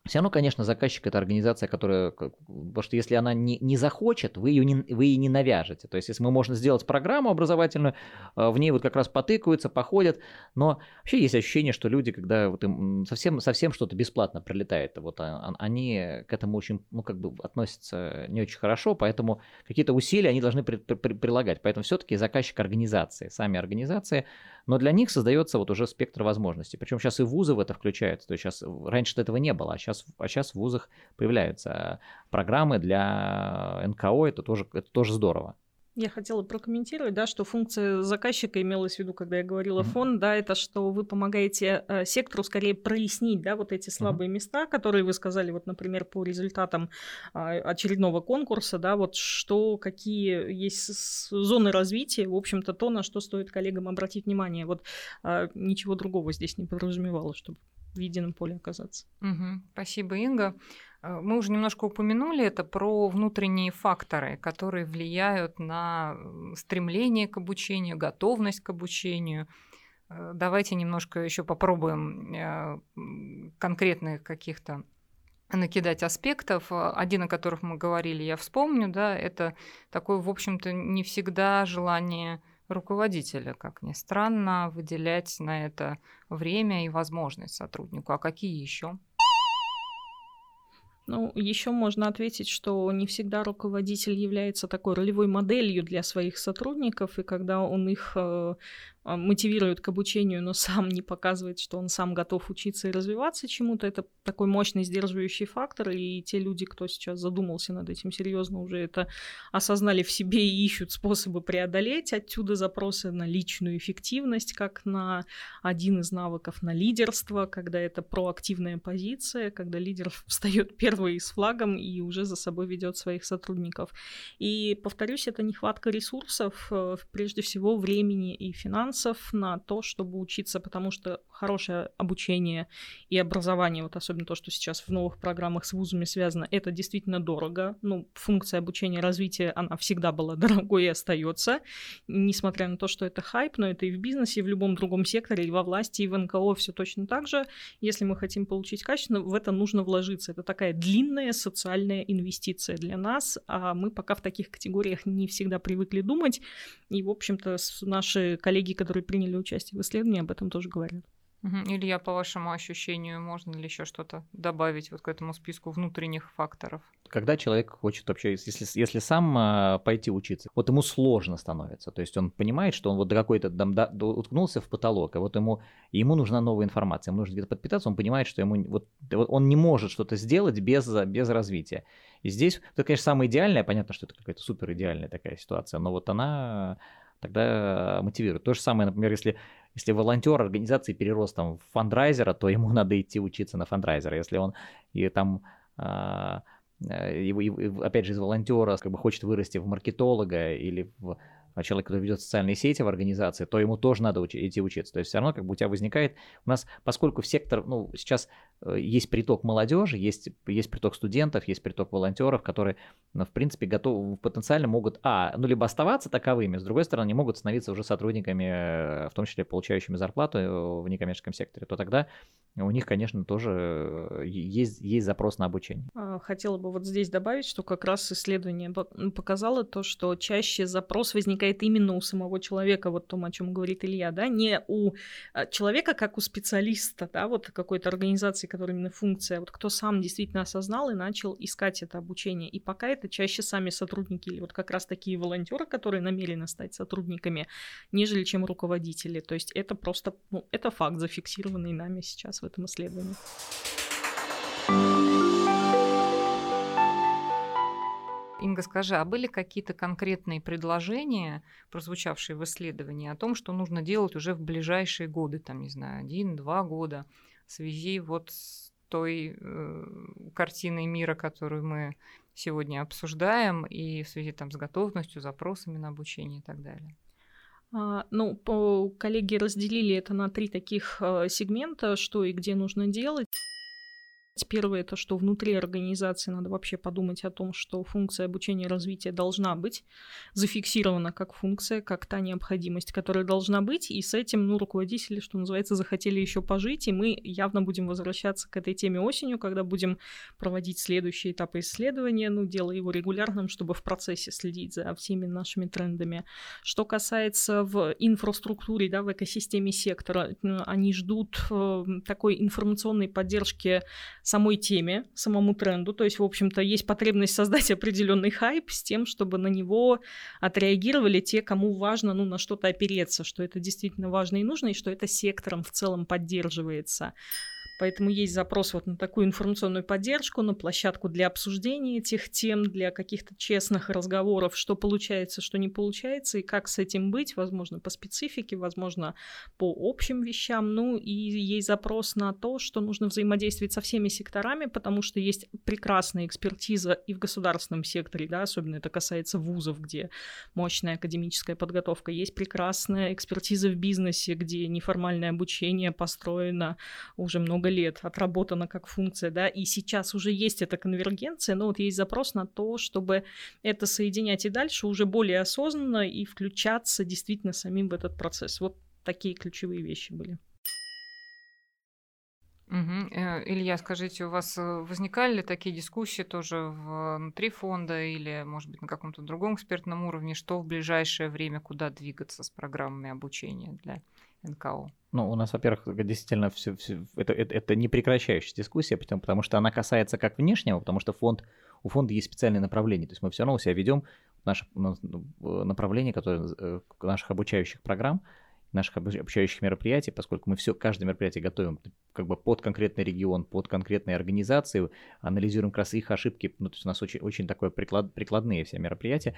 все равно, конечно, заказчик это организация, которая, потому что если она не, не захочет, вы ее не, вы ей не навяжете. То есть, если мы можем сделать программу образовательную, э, в ней вот как раз потыкаются, походят, но вообще есть ощущение, что люди, когда вот им совсем, совсем что-то бесплатно прилетает, вот а, они к этому очень, ну, как бы относятся не очень хорошо, поэтому какие-то усилия они должны при, при, прилагать. Поэтому все-таки заказчик организации, сами организации, но для них создается вот уже спектр возможностей. Причем сейчас и вузы в это включаются. То есть сейчас раньше этого не было, а сейчас, а сейчас в вузах появляются программы для НКО. Это тоже, это тоже здорово. Я хотела прокомментировать, да, что функция заказчика имелась в виду, когда я говорила mm-hmm. фонд, да, это что вы помогаете э, сектору скорее прояснить, да, вот эти слабые mm-hmm. места, которые вы сказали, вот, например, по результатам э, очередного конкурса, да, вот что, какие есть зоны развития, в общем-то, то, на что стоит коллегам обратить внимание. Вот э, ничего другого здесь не подразумевало, чтобы в едином поле оказаться. Угу. Спасибо, Инга. Э, мы уже немножко упомянули это про внутренние факторы, которые влияют на стремление к обучению, готовность к обучению. Э, давайте немножко еще попробуем э, конкретных каких-то накидать аспектов. Один, о которых мы говорили, я вспомню, да, это такое, в общем-то, не всегда желание руководителя, как ни странно, выделять на это время и возможность сотруднику. А какие еще? Ну, еще можно ответить, что не всегда руководитель является такой ролевой моделью для своих сотрудников, и когда он их э, мотивирует к обучению, но [laughs] сам не показывает, что он сам готов учиться и развиваться чему-то, это такой мощный сдерживающий фактор, и те люди, кто сейчас задумался над этим серьезно, уже это осознали в себе и ищут способы преодолеть. Отсюда запросы на личную эффективность, как на один из навыков на лидерство, когда это проактивная позиция, когда лидер [laughs] встает первый с флагом и уже за собой ведет своих сотрудников. И, повторюсь, это нехватка ресурсов, э, прежде всего времени и финансов, шансов на то, чтобы учиться, потому что хорошее обучение и образование, вот особенно то, что сейчас в новых программах с вузами связано, это действительно дорого. Ну, функция обучения развития, она всегда была [laughs] дорогой и остается, несмотря на то, что это хайп, но это и в бизнесе, и в любом другом секторе, и во власти, и в НКО все точно так же. Если мы хотим получить качественно, в это нужно вложиться. Это такая длинная социальная инвестиция для нас, а мы пока в таких категориях не всегда привыкли думать. И, в общем-то, наши коллеги, которые приняли участие в исследовании, об этом тоже говорят. Или я по вашему ощущению, можно ли еще что-то добавить вот к этому списку внутренних факторов? Когда человек хочет вообще, если, если сам а, пойти учиться, вот ему сложно становится. То есть он понимает, что он вот до какой-то там да, уткнулся в потолок, а вот ему, ему нужна новая информация, ему нужно где-то подпитаться, он понимает, что ему вот, он не может что-то сделать без, без развития. И здесь, это, конечно, самое идеальное, понятно, что это какая-то супер идеальная такая ситуация, но вот она тогда мотивирует. То же самое, например, если, если волонтер организации перерос там в фандрайзера, то ему [laughs] надо идти учиться на фандрайзера. Если он и там а, э, и, опять же, из волонтера как бы хочет вырасти в маркетолога или в а человек, который ведет социальные сети в организации, то ему тоже надо уч- идти учиться. То есть все равно как бы у тебя возникает, у нас, поскольку в сектор, ну, сейчас э, есть приток молодежи, есть, есть приток студентов, есть приток волонтеров, которые, ну, в принципе, готовы, потенциально могут, а, ну, либо оставаться таковыми, с другой стороны, они могут становиться уже сотрудниками, э, в том числе получающими зарплату э, в некоммерческом секторе, то тогда у них, конечно, тоже есть, есть запрос на обучение. А, хотела бы вот здесь добавить, что как раз исследование показало то, что чаще запрос возникает возникает именно у самого человека, вот том, о чем говорит Илья, да, не у а, человека, как у специалиста, да, вот какой-то организации, которая именно функция, вот кто сам действительно осознал и начал искать это обучение. И пока это чаще сами сотрудники или вот как раз такие волонтеры, которые намерены стать сотрудниками, нежели чем руководители. То есть это просто, ну, это факт, зафиксированный нами сейчас в этом исследовании. Инга, скажи, а были какие-то конкретные предложения, прозвучавшие в исследовании, о том, что нужно делать уже в ближайшие годы, там, не знаю, один-два года, в связи вот с той э, картиной мира, которую мы сегодня обсуждаем, и в связи там с готовностью, запросами на обучение и так далее? А, ну, по, коллеги разделили это на три таких э, сегмента, что и где нужно делать. Первое, это что внутри организации надо вообще подумать о том, что функция обучения и развития должна быть зафиксирована как функция, как та необходимость, которая должна быть, и с этим, ну, руководители, что называется, захотели еще пожить, и мы явно будем возвращаться к этой теме осенью, когда будем проводить следующие этапы исследования, ну, делая его регулярным, чтобы в процессе следить за всеми нашими трендами. Что касается в инфраструктуре, да, в экосистеме сектора, они ждут э, такой информационной поддержки самой теме, самому тренду. То есть, в общем-то, есть потребность создать [laughs] определенный хайп с тем, чтобы на него отреагировали те, кому важно ну, на что-то опереться, что это действительно важно и нужно, и что это сектором в целом поддерживается. Поэтому есть запрос вот на такую информационную поддержку, на площадку для обсуждения этих тем, для каких-то честных разговоров, что получается, что не получается, и как с этим быть, возможно, по специфике, возможно, по общим вещам. Ну и есть запрос на то, что нужно взаимодействовать со всеми секторами, потому что есть прекрасная экспертиза и в государственном секторе, да, особенно это касается вузов, где мощная академическая подготовка, есть прекрасная экспертиза в бизнесе, где неформальное обучение построено уже много лет отработана как функция, да, и сейчас уже есть эта конвергенция, но вот есть запрос на то, чтобы это соединять и дальше уже более осознанно и включаться действительно самим в этот процесс. Вот такие ключевые вещи были. Угу. Илья, скажите, у вас э, возникали ли такие дискуссии тоже внутри фонда или, может быть, на каком-то другом экспертном уровне, что в ближайшее время, куда двигаться с программами обучения для НКО? Ну, у нас, во-первых, действительно все, все это, это, это не прекращающаяся дискуссия, потому, потому что она касается как внешнего, потому что фонд, у фонда есть специальное направление. То есть мы все равно себя ведем наше направление, которое э, наших обучающих программ, наших обучающих мероприятий, поскольку мы все, каждое мероприятие готовим как бы под конкретный регион, под конкретные организации, анализируем как раз их ошибки, ну, то есть у нас очень, очень такое приклад, прикладные все мероприятия,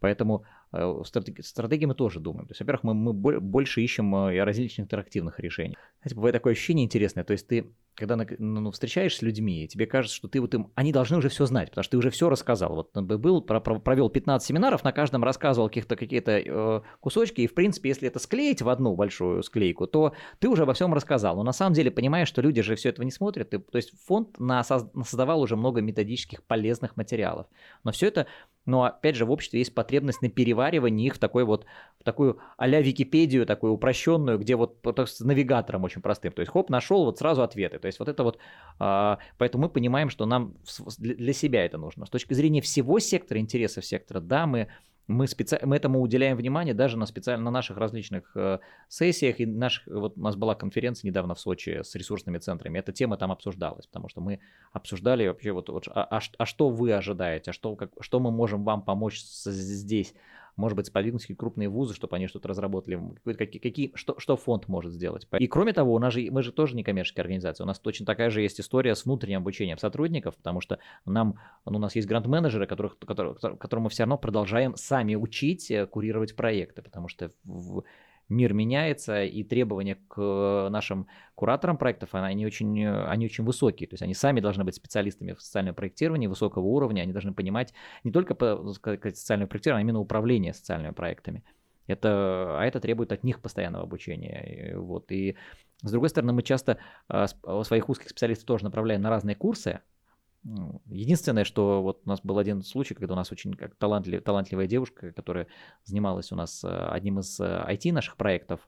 Поэтому э, стратеги, стратегии мы тоже думаем. То есть, во-первых, мы, мы больше ищем э, различных интерактивных решений. Знаете, бывает такое ощущение интересное, то есть ты, когда ну, ну, встречаешься с людьми, и тебе кажется, что ты вот им, они должны уже все знать, потому что ты уже все рассказал. Вот был, провел 15 семинаров, на каждом рассказывал каких-то какие-то э, кусочки, и в принципе, если это склеить в одну большую склейку, то ты уже обо всем рассказал. Но на самом деле понимаешь, что люди же все этого не смотрят. Ты, то есть фонд на, создавал уже много методических полезных материалов. Но все это но опять же в обществе есть потребность на переваривании их в такой вот, в такую а-ля Википедию, такую упрощенную, где вот, вот с навигатором очень простым. То есть хоп, нашел вот сразу ответы. То есть вот это вот, а, поэтому мы понимаем, что нам для себя это нужно. С точки зрения всего сектора, интересов сектора, да, мы мы, специ... мы этому уделяем внимание даже на, специально на наших различных э, сессиях. И наших... вот у нас была конференция недавно в Сочи с ресурсными центрами. Эта тема там обсуждалась, потому что мы обсуждали вообще, вот, вот а, а, а что вы ожидаете, а что, как, что мы можем вам помочь здесь может быть, сподвигнуть какие крупные вузы, чтобы они что-то разработали, какие, какие, что, что фонд может сделать. И кроме того, у нас же, мы же тоже не коммерческая организация, у нас точно такая же есть история с внутренним обучением сотрудников, потому что нам, ну, у нас есть грант-менеджеры, которых, которых, которым мы все равно продолжаем сами учить э, курировать проекты, потому что в, мир меняется, и требования к нашим кураторам проектов, они очень, они очень высокие. То есть они сами должны быть специалистами в социальном проектировании высокого уровня, они должны понимать не только социальное проектирование, а именно управление социальными проектами. Это, а это требует от них постоянного обучения. Вот. И с другой стороны, мы часто а, своих узких специалистов тоже направляем на разные курсы, единственное, что вот у нас был один случай, когда у нас очень как талантлив, талантливая девушка, которая занималась у нас э, одним из IT э, наших проектов,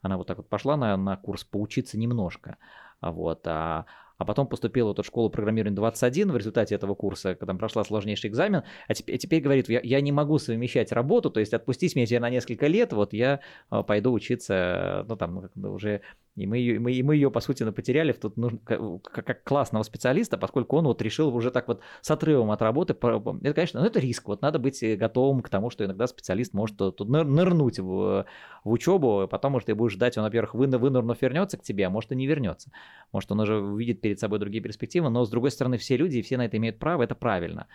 она вот так вот пошла на, на курс поучиться немножко, вот, а, а потом поступила вот в школу программирования 21 в результате этого курса, когда прошла сложнейший экзамен, а теперь, теперь говорит, я, я не могу совмещать работу, то есть отпустить меня на несколько лет, вот я э, пойду учиться, ну там уже и мы ее, мы, и мы ее, по сути, потеряли в тут нужно, как, как классного специалиста, поскольку он вот решил уже так вот с отрывом от работы. Это, конечно, ну, это риск. Вот надо быть э, готовым к тому, что иногда специалист может тут нырнуть в, в учебу, потом, может, ты будешь ждать, он, во-первых, вынырнув вернется к тебе, а может, и не вернется. Может, он уже увидит перед собой другие перспективы, но, с другой стороны, все люди и все на это имеют право, это правильно.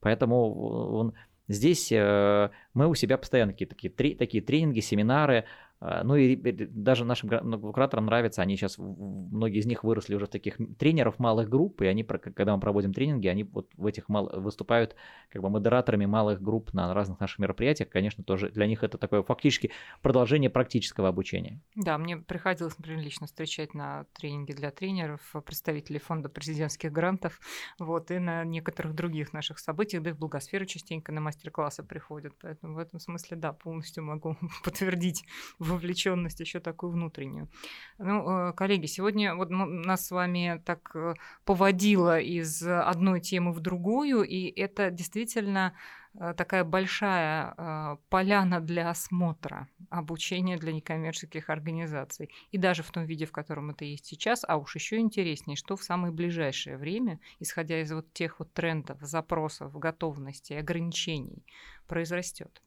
Поэтому он, здесь э, мы у себя постоянно какие-то такие, такие тренинги, семинары, ну и даже нашим кураторам нравится, они сейчас, многие из них выросли уже в таких тренеров малых групп, и они, когда мы проводим тренинги, они вот в этих мал... выступают как бы модераторами малых групп на разных наших мероприятиях. Конечно, тоже для них это такое фактически продолжение практического обучения. Да, мне приходилось, например, лично встречать на тренинге для тренеров представителей фонда президентских грантов, вот, и на некоторых других наших событиях, да и в Благосферу частенько на мастер-классы приходят, поэтому в этом смысле, да, полностью могу [laughs] подтвердить вовлеченность еще такую внутреннюю. Ну, э, коллеги, сегодня вот нас с вами так э, поводило из одной темы в другую, и это действительно э, такая большая поляна для осмотра, обучения для некоммерческих организаций. И даже в том виде, в котором это есть сейчас, а уж еще интереснее, что в самое ближайшее время, исходя из вот тех вот трендов, запросов, готовности, ограничений, произрастет.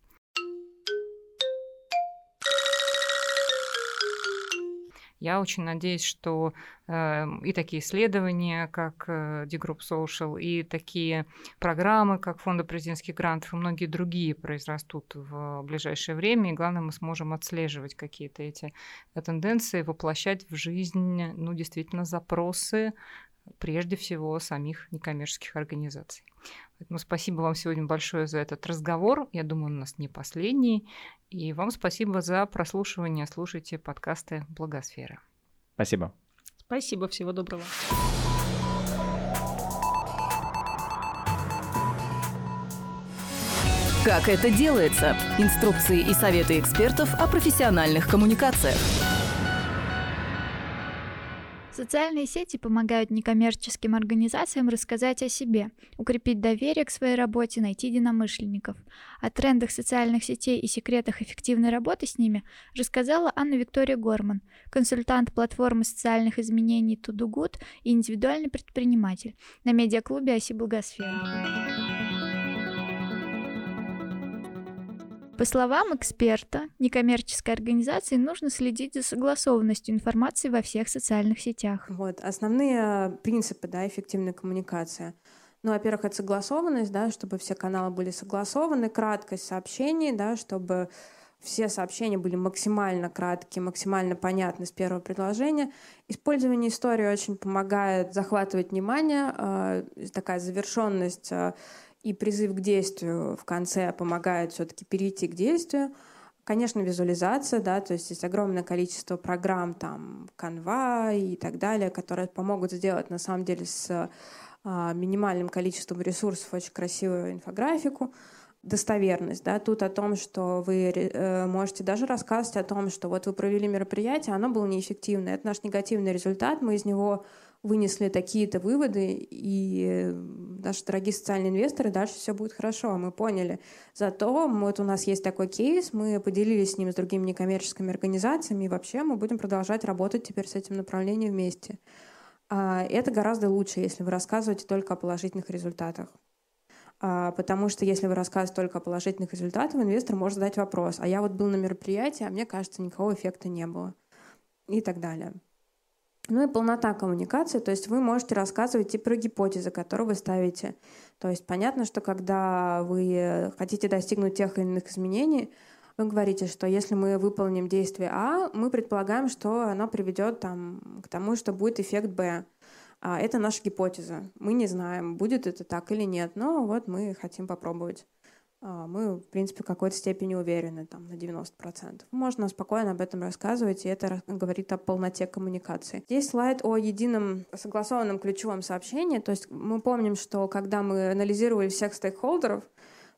Я очень надеюсь, что э, и такие исследования, как э, D-Group Social, и такие программы, как Фонда президентских грантов, и многие другие произрастут в ближайшее время. И главное, мы сможем отслеживать какие-то эти тенденции, воплощать в жизнь, ну, действительно, запросы прежде всего самих некоммерческих организаций. Поэтому спасибо вам сегодня большое за этот разговор. Я думаю, он у нас не последний. И вам спасибо за прослушивание. Слушайте подкасты Благосферы. Спасибо. Спасибо, всего доброго. Как это делается? Инструкции и советы экспертов о профессиональных коммуникациях. Социальные сети помогают некоммерческим организациям рассказать о себе, укрепить доверие к своей работе, найти единомышленников. О трендах социальных сетей и секретах эффективной работы с ними рассказала Анна Виктория Горман, консультант платформы социальных изменений To Do Good и индивидуальный предприниматель на медиаклубе «Оси Благосфера». По словам эксперта, некоммерческой организации нужно следить за согласованностью информации во всех социальных сетях. Вот, основные принципы да, эффективной коммуникации. Ну, во-первых, это согласованность, да, чтобы все каналы были согласованы, краткость сообщений, да, чтобы все сообщения были максимально краткие, максимально понятны с первого предложения. Использование истории очень помогает захватывать внимание, э, такая завершенность э, и призыв к действию в конце помогает все-таки перейти к действию. Конечно, визуализация, да, то есть есть огромное количество программ, там, Canva и так далее, которые помогут сделать, на самом деле, с а, минимальным количеством ресурсов очень красивую инфографику. Достоверность, да, тут о том, что вы э, можете даже рассказывать о том, что вот вы провели мероприятие, оно было неэффективное, это наш негативный результат, мы из него вынесли такие-то выводы, и наши дорогие социальные инвесторы, дальше все будет хорошо, мы поняли. Зато вот у нас есть такой кейс, мы поделились с ним с другими некоммерческими организациями, и вообще мы будем продолжать работать теперь с этим направлением вместе. А, это гораздо лучше, если вы рассказываете только о положительных результатах. А, потому что если вы рассказываете только о положительных результатах, инвестор может задать вопрос, а я вот был на мероприятии, а мне кажется, никакого эффекта не было. И так далее. Ну и полнота коммуникации, то есть вы можете рассказывать и про гипотезы, которые вы ставите. То есть понятно, что когда вы хотите достигнуть тех или иных изменений, вы говорите, что если мы выполним действие А, мы предполагаем, что оно приведет там, к тому, что будет эффект Б. А это наша гипотеза. Мы не знаем, будет это так или нет, но вот мы хотим попробовать. А, мы, в принципе, в какой-то степени уверены, там, на 90%. Можно спокойно об этом рассказывать, и это говорит о полноте коммуникации. Здесь слайд о едином согласованном ключевом сообщении, то есть мы помним, что когда мы анализировали всех стейкхолдеров,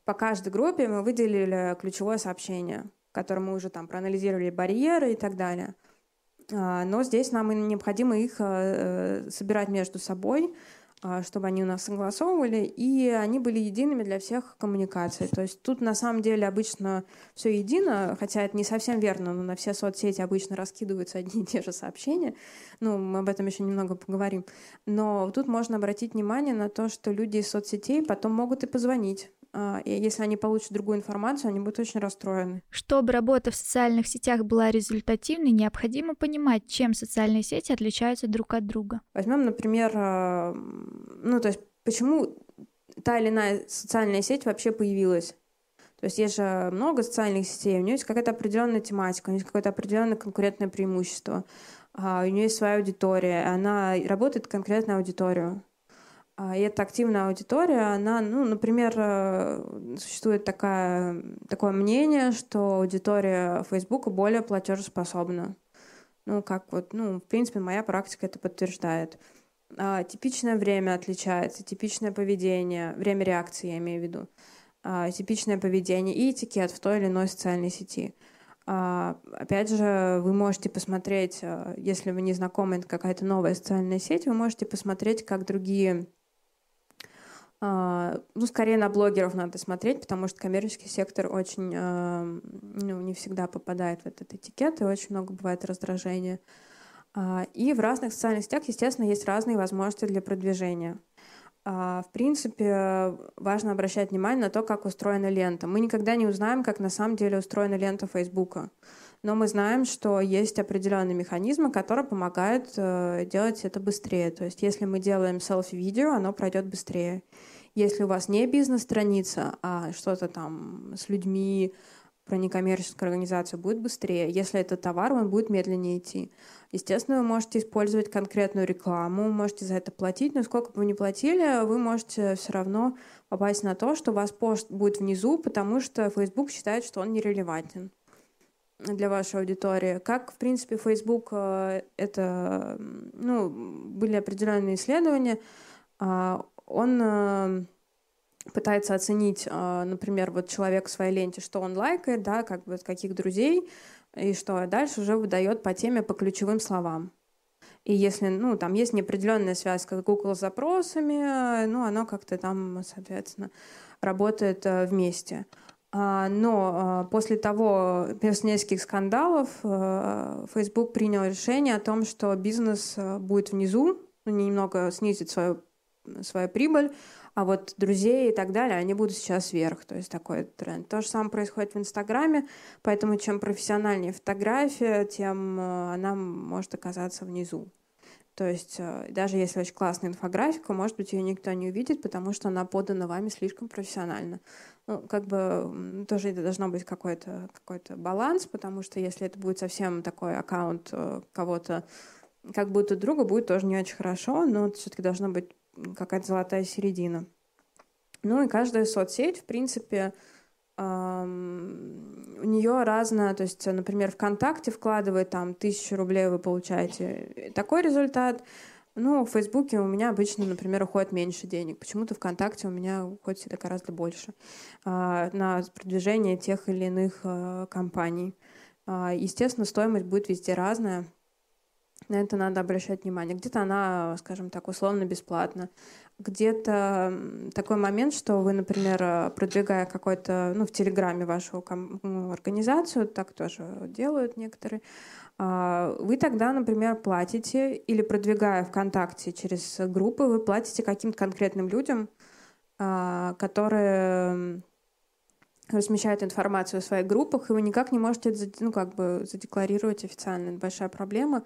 по каждой группе мы выделили ключевое сообщение, в котором мы уже там проанализировали барьеры и так далее. А, но здесь нам необходимо их э, собирать между собой, чтобы они у нас согласовывали, и они были едиными для всех коммуникаций. То есть тут на самом деле обычно все едино, хотя это не совсем верно, но на все соцсети обычно раскидываются [laughs] одни и те же сообщения. Ну, мы об этом еще немного поговорим. Но тут можно обратить внимание на то, что люди из соцсетей потом могут и позвонить а, и если они получат другую информацию, они будут очень расстроены. Чтобы работа в социальных сетях была результативной, необходимо понимать, чем социальные сети отличаются друг от друга. Возьмем, например, а, ну то есть почему та или иная социальная сеть вообще появилась. То То есть есть же много социальных сетей, у нее есть какая-то определенная тематика, у нее есть какое-то определенное конкурентное преимущество, а, у нее есть своя аудитория, она работает конкретно аудиторию. А, и эта активная аудитория, она, ну, например, э, существует такая, такое мнение, что аудитория Facebook более платежеспособна. Ну, как вот, ну, в принципе, моя практика это подтверждает. А, типичное время отличается, типичное поведение, время реакции, я имею в виду, а, типичное поведение и этикет в той или иной социальной сети. А, опять же, вы можете посмотреть, а, если вы не знакомы, это какая-то новая социальная сеть, вы можете посмотреть, как другие ну, скорее на блогеров надо смотреть, потому что коммерческий сектор очень, ну, не всегда попадает в этот этикет, и очень много бывает раздражения. И в разных социальных сетях, естественно, есть разные возможности для продвижения. В принципе, важно обращать внимание на то, как устроена лента. Мы никогда не узнаем, как на самом деле устроена лента Фейсбука. Но мы знаем, что есть определенные механизмы, которые помогают э, делать это быстрее. То есть, если мы делаем селфи-видео, оно пройдет быстрее. Если у вас не бизнес-страница, а что-то там с людьми, про некоммерческую организацию будет быстрее. Если это товар, он будет медленнее идти. Естественно, вы можете использовать конкретную рекламу, можете за это платить, но сколько бы вы ни платили, вы можете все равно попасть на то, что у вас пост будет внизу, потому что Facebook считает, что он нерелевантен для вашей аудитории. Как, в принципе, Facebook э, это, ну, были определенные исследования, а, он э, пытается оценить, э, например, вот человек в своей ленте, что он лайкает, да, как бы каких друзей, и что дальше уже выдает по теме, по ключевым словам. И если, ну, там есть неопределенная связь с Google запросами, ну, оно как-то там, соответственно, работает э, вместе. А, но после того, нескольких скандалов, Facebook принял решение о том, что бизнес будет внизу, ну, немного снизит свою свою прибыль, а вот друзей и так далее, они будут сейчас вверх. То есть такой тренд. То же самое происходит в Инстаграме, поэтому чем профессиональнее фотография, тем э, она может оказаться внизу. То есть э, даже если очень классная инфографика, может быть, ее никто не увидит, потому что она подана вами слишком профессионально. Ну, как бы тоже это должно быть какой-то какой баланс, потому что если это будет совсем такой аккаунт э, кого-то, как будто друга, будет тоже не очень хорошо, но все-таки должно быть какая-то золотая середина. Ну и каждая соцсеть, в принципе, у нее разная, то есть, например, ВКонтакте вкладывает там тысячу рублей, вы получаете такой результат. Ну, в Фейсбуке у меня обычно, например, уходит меньше денег. Почему-то ВКонтакте у меня уходит всегда гораздо больше э, на продвижение тех или иных э, компаний. Э, естественно, стоимость будет везде разная. На это надо обращать внимание. Где-то она, скажем так, условно бесплатна. Где-то такой момент, что вы, например, продвигая какой-то, ну, в Телеграме вашу организацию, так тоже делают некоторые, а, вы тогда, например, платите или продвигая ВКонтакте через группы, вы платите каким-то конкретным людям, а, которые размещают информацию в своих группах, и вы никак не можете ну, как бы задекларировать официально. Это большая проблема.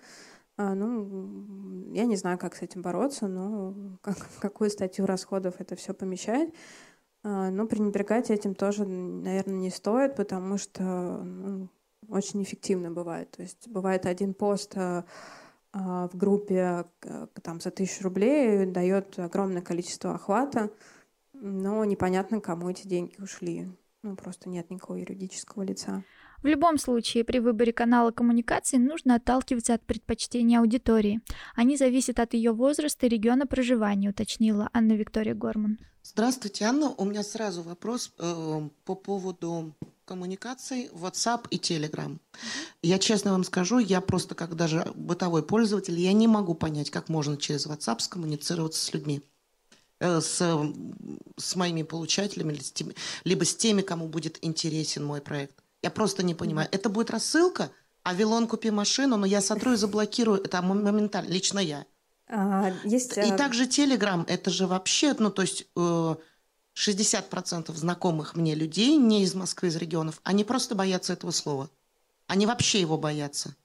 А, ну, я не знаю, как с этим бороться, но [laughs] как, какую статью расходов это все помещает. А, но пренебрегать этим тоже, наверное, не стоит, потому что ну, очень эффективно бывает. То есть бывает один пост а, в группе там, за тысячу рублей дает огромное количество охвата, но непонятно, кому эти деньги ушли. Ну, просто нет никакого юридического лица. В любом случае, при выборе канала коммуникации нужно отталкиваться от предпочтений аудитории. Они зависят от ее возраста и региона проживания, уточнила Анна Виктория Горман. Здравствуйте, Анна. У меня сразу вопрос э, по поводу коммуникаций WhatsApp и Telegram. Я честно вам скажу, я просто как даже бытовой пользователь, я не могу понять, как можно через WhatsApp скоммуницироваться с людьми э, с, с моими получателями, либо с теми, кому будет интересен мой проект. Я просто не понимаю. Это будет рассылка, а Вилон купи машину, но я сотру и [laughs] заблокирую это моментально, лично я. А, есть, и а... также Телеграм, это же вообще, ну то есть э, 60% знакомых мне людей, не из Москвы, из регионов, они просто боятся этого слова. Они вообще его боятся.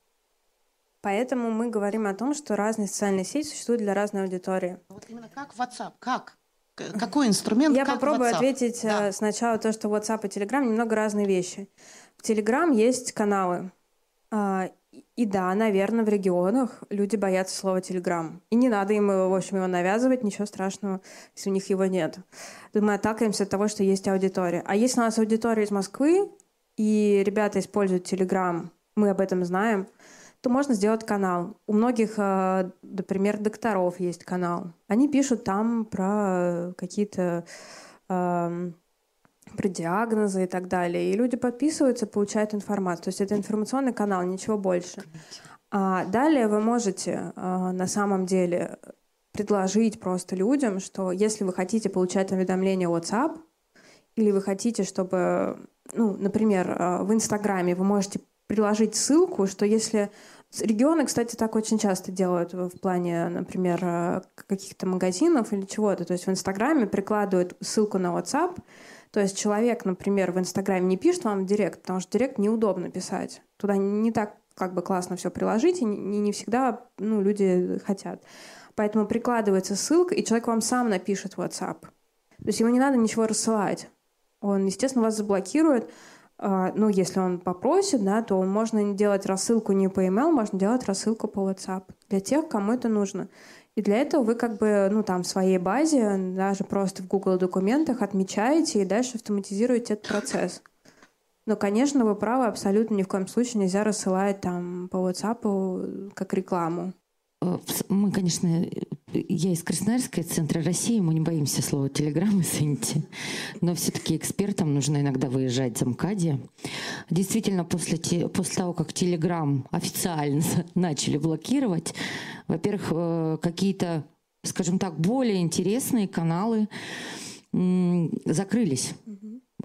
Поэтому мы говорим о том, что разные социальные сети существуют для разной аудитории. Вот именно как WhatsApp, как? Какой инструмент? Я как попробую WhatsApp? ответить Да. э, сначала то, что WhatsApp и Telegram немного разные вещи. Telegram есть каналы. А, и- да, наверное, в регионах люди боятся слова Telegram. И не надо им, в общем, его навязывать, ничего страшного, если у них его нет. Мы отталкиваемся от того, что есть аудитория. А если у нас аудитория из Москвы, и ребята используют Telegram, мы об этом знаем, то можно сделать канал. У многих, э, например, докторов есть канал. Они пишут там про какие-то про диагнозы и так далее. И люди подписываются, получают информацию. То есть это информационный канал, ничего больше. А далее вы можете э, на самом деле предложить просто людям, что если вы хотите получать уведомления WhatsApp, или вы хотите, чтобы, ну, например, э, в Инстаграме вы можете приложить ссылку, что если Регионы, кстати, так очень часто делают в плане, например, э, каких-то магазинов или чего-то. То есть в Инстаграме прикладывают ссылку на WhatsApp. То есть человек, например, в Инстаграме не пишет вам в директ, потому что директ неудобно писать. Туда не так как бы классно все приложить, и не, не всегда ну, люди хотят. Поэтому прикладывается ссылка, и человек вам сам напишет в WhatsApp. То есть ему не надо ничего рассылать. Он, естественно, вас заблокирует, а, ну, если он попросит, да, то можно делать рассылку не по email, можно делать рассылку по WhatsApp для тех, кому это нужно. И для этого вы как бы, ну, там, в своей базе, даже просто в Google документах отмечаете и дальше автоматизируете этот процесс. Но, конечно, вы правы, абсолютно ни в коем случае нельзя рассылать там по WhatsApp как рекламу. Э, Мы, конечно, я из Красноярска, из центра России, мы не боимся слова телеграм, [laughs] извините. Но все-таки экспертам нужно иногда выезжать за МКАДе. Действительно, после, те- после того, как телеграм официально [laughs] начали блокировать, во-первых, э, какие-то, скажем так, более интересные каналы закрылись.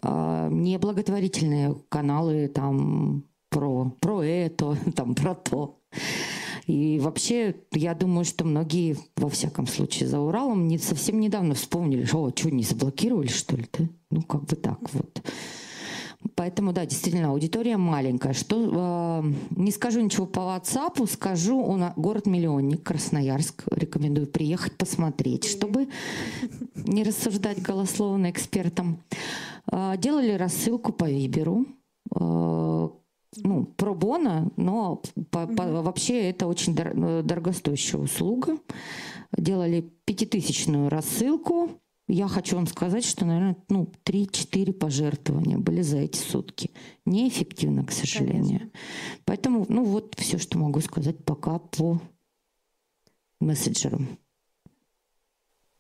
А, Неблаготворительные каналы там про, про это, [laughs] там про то. И вообще, я думаю, что многие, во всяком случае, за Уралом не, совсем недавно вспомнили, что, что, не заблокировали, что ли, да? Ну, как бы так вот. Поэтому, да, действительно, аудитория маленькая. Что, э, не скажу ничего по WhatsApp, скажу, нас город-миллионник, Красноярск. Рекомендую приехать посмотреть, чтобы не рассуждать голословно экспертам. Э, делали рассылку по Виберу. Э, ну, пробона, но по- по- вообще это очень дор- э, дорогостоящая услуга. Делали пятитысячную рассылку. Я хочу вам сказать, что, наверное, ну, 3-4 пожертвования были за эти сутки. Неэффективно, к сожалению. Поэтому, ну, вот все, что могу сказать пока по мессенджерам.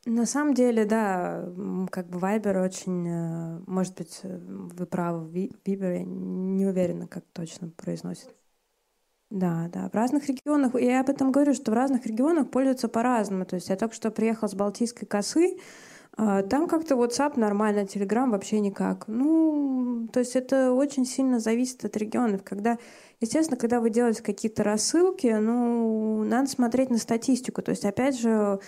На самом деле, да, как бы Viber очень, э, может быть, э, вы правы, Ви- Viber, я не уверена, как точно произносит. Да, да, в разных регионах, и я об этом говорю, что в разных регионах пользуются по-разному. То есть я только что приехала с Балтийской косы, а, там как-то WhatsApp нормально, Telegram вообще никак. Ну, то есть это очень сильно зависит от регионов. Когда, естественно, когда вы делаете какие-то рассылки, ну, надо смотреть на статистику. То есть, опять же,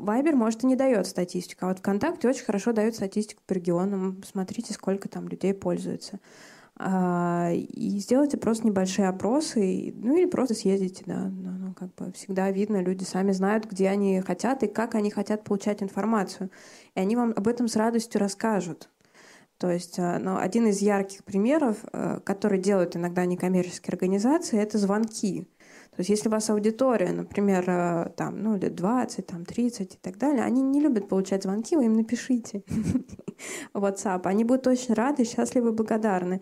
Вайбер, может, и не дает статистику, а вот ВКонтакте очень хорошо дает статистику по регионам. Смотрите, сколько там людей пользуются. А, и сделайте просто небольшие опросы, ну или просто съездите, да. Ну, ну, как бы всегда видно, люди сами знают, где они хотят и как они хотят получать информацию. И они вам об этом с радостью расскажут. То есть ну, один из ярких примеров, э, который делают иногда некоммерческие организации, это звонки. То есть если у вас аудитория, например, э, там, ну, лет 20, там, 30 и так далее, они не любят получать звонки, вы им напишите [laughs] в WhatsApp. Они будут очень рады, счастливы, благодарны.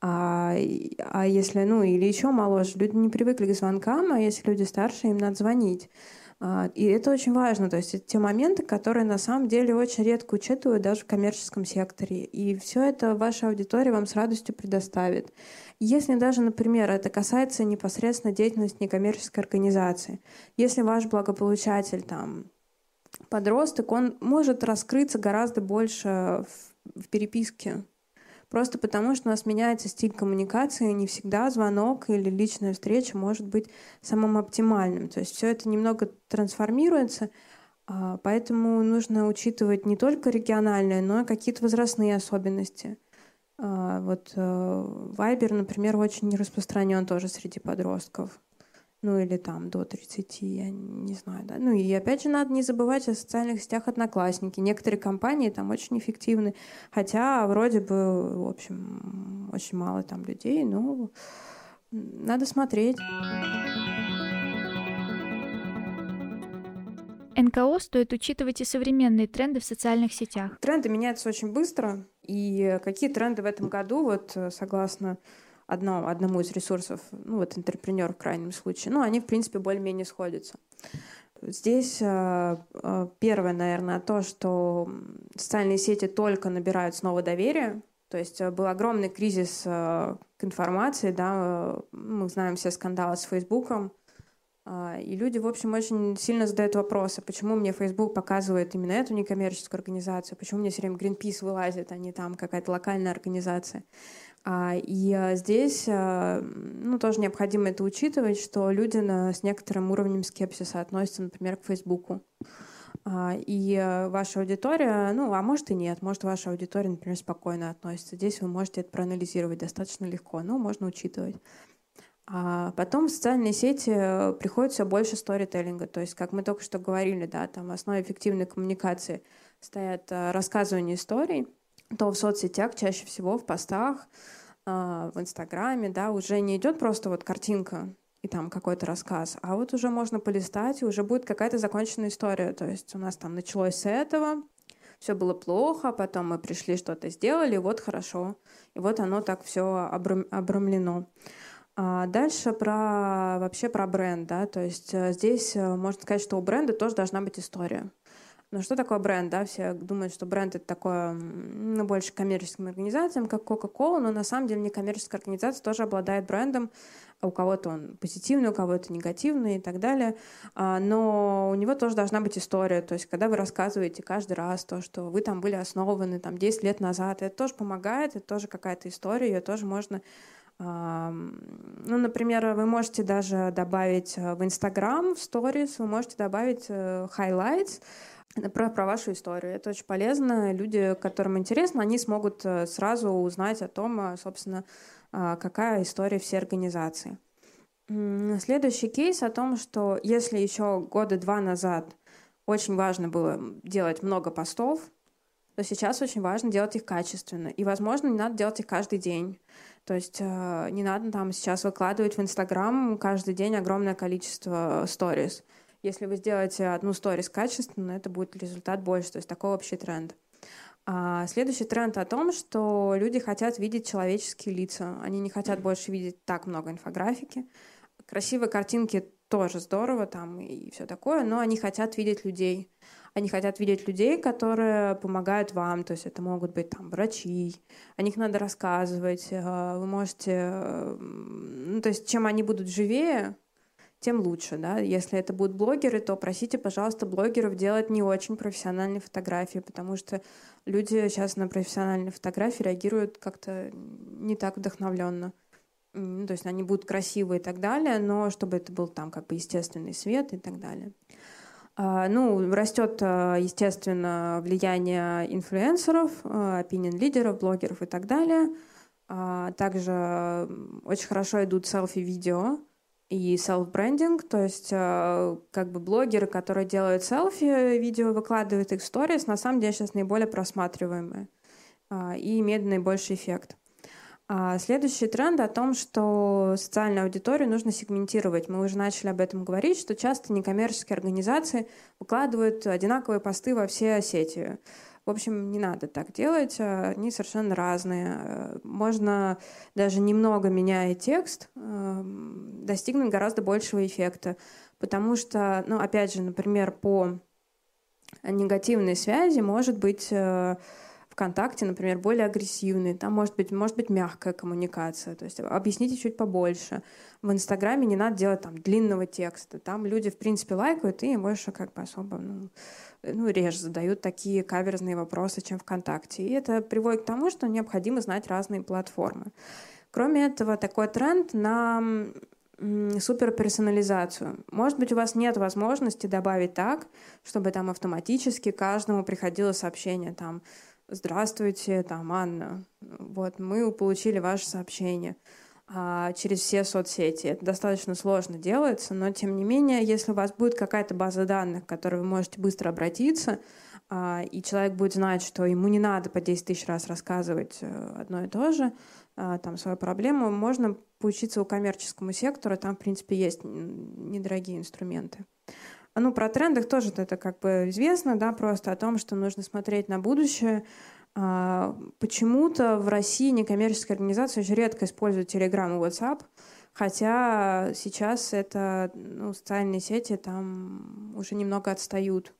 А, а если, ну, или еще моложе, люди не привыкли к звонкам, а если люди старше, им надо звонить. А, И это очень важно. То есть это те моменты, которые на самом деле очень редко учитывают даже в коммерческом секторе. И все это ваша аудитория вам с радостью предоставит. Если даже, например, это касается непосредственно деятельности некоммерческой организации, если ваш благополучатель там подросток, он может раскрыться гораздо больше в, в переписке. Просто потому, что у нас меняется стиль коммуникации, не всегда звонок или личная встреча может быть самым оптимальным. То есть все это немного трансформируется, а, поэтому нужно учитывать не только региональные, но и какие-то возрастные особенности. А, Вот э, Viber, например, очень распространен тоже среди подростков. ну или там до 30, я не знаю, да. Ну и опять же надо не забывать о социальных сетях Одноклассники. Некоторые компании там очень эффективны, хотя вроде бы, в общем, очень мало там людей, но надо смотреть. НКО стоит учитывать и современные тренды в социальных сетях. Тренды меняются очень быстро, и какие тренды в этом году, вот согласно одно, одному из ресурсов, ну вот интерпренер в крайнем случае, ну они в принципе более-менее сходятся. Здесь э, э, первое, наверное, то, что социальные сети только набирают снова доверие. То есть э, был огромный кризис к информации, да, мы знаем все скандалы с Фейсбуком, и люди, в общем, очень сильно задают вопросы, почему мне Facebook показывает именно эту некоммерческую организацию, почему мне все время Greenpeace вылазит, а не там какая-то локальная организация. А, и а, здесь а, ну, тоже необходимо это учитывать, что люди с некоторым уровнем скепсиса относятся, например, к Фейсбуку. И ваша аудитория, ну, а может и нет, может ваша аудитория, например, спокойно относится. Здесь вы можете это проанализировать достаточно легко, но можно учитывать. А потом в социальные сети приходит все больше сторителлинга. То есть, как мы только что говорили, да, там в основе эффективной коммуникации стоят рассказывание историй, то в соцсетях чаще всего в постах, а, в Инстаграме, да, уже не идет просто вот картинка и там какой-то рассказ, а вот уже можно полистать, и уже будет какая-то законченная история. То есть у нас там началось с этого, все было плохо, потом мы пришли, что-то сделали, и вот хорошо. И вот оно так все обрамлено. А дальше про вообще про бренд, да, то есть э, здесь э, можно сказать, что у бренда тоже должна быть история. Но что такое бренд, да? Все думают, что бренд это такое, ну, больше коммерческим организациям, как Coca-Cola, но на самом деле некоммерческая организация тоже обладает брендом. У кого-то он позитивный, у кого-то негативный и так далее. А, но у него тоже должна быть история. То есть, когда вы рассказываете каждый раз то, что вы там были основаны там 10 лет назад, это тоже помогает, это тоже какая-то история, ее тоже можно ну, например, вы можете даже добавить э, в Инстаграм, в сторис, вы можете добавить э, highlights, про, про вашу историю. Это очень полезно. Люди, которым интересно, они смогут э, сразу узнать о том, э, собственно, какая история всей организации. Следующий кейс о том, что если еще года два назад очень важно было делать много постов, то сейчас очень важно делать их качественно. И, возможно, не надо делать их каждый день. То есть э, не надо там сейчас выкладывать в Инстаграм каждый день огромное количество сторис. Если вы сделаете одну сторис качественно, это будет результат больше. То есть такой общий тренд. А следующий тренд о том, что люди хотят видеть человеческие лица. Они не хотят больше видеть так много инфографики. Красивые картинки тоже здорово там и все такое, но они хотят видеть людей. Они хотят видеть людей, которые помогают вам, то есть это могут быть там врачи, о них надо рассказывать, э, вы можете, ну, то есть чем они будут живее, тем лучше, да. Если это будут блогеры, то просите, пожалуйста, блогеров делать не очень профессиональные фотографии, потому что люди сейчас на профессиональные фотографии реагируют как-то не так вдохновленно. Ну, то есть они будут красивые и так далее, но чтобы это был там как бы естественный свет и так далее. А, ну, растет, а, естественно, влияние инфлюенсеров, а, опинион-лидеров, блогеров и так далее. Также очень хорошо идут селфи-видео, и селф-брендинг, то есть как бы блогеры, которые делают селфи, видео выкладывают их в сторис, на самом деле сейчас наиболее просматриваемые и имеют наибольший эффект. А следующий тренд о том, что социальную аудиторию нужно сегментировать. Мы уже начали об этом говорить, что часто некоммерческие организации выкладывают одинаковые посты во все сети. В общем, не надо так делать, э, они совершенно разные. Можно даже немного меняя текст эм, достигнуть гораздо большего эффекта, потому что, ну, опять же, например, по негативной связи может быть э, ВКонтакте, например, более агрессивный, там может быть, может быть мягкая коммуникация, то есть объясните чуть побольше. В Инстаграме не надо делать там длинного текста, там люди, в принципе, лайкают и больше как бы особо, ну, ну, реже задают такие каверзные вопросы, чем ВКонтакте. И это приводит к тому, что необходимо знать разные платформы. Кроме этого, такой тренд на суперперсонализацию. Может быть, у вас нет возможности добавить так, чтобы там автоматически каждому приходило сообщение там «Здравствуйте, там Анна, вот мы получили ваше сообщение». а, через все соцсети. Это достаточно сложно делается, но тем не менее, если у вас будет какая-то база данных, к которой вы можете быстро обратиться, а, и человек будет знать, что ему не надо по 10 тысяч раз рассказывать э, одно и то же, а, там свою проблему, можно поучиться у коммерческому сектору, там, в принципе, есть недорогие инструменты. Ну, про трендах тоже это как бы известно, да, просто о том, что нужно смотреть на будущее, а, почему-то в России некоммерческие организации очень редко используют Telegram и WhatsApp, хотя сейчас это ну, социальные сети там уже немного отстают.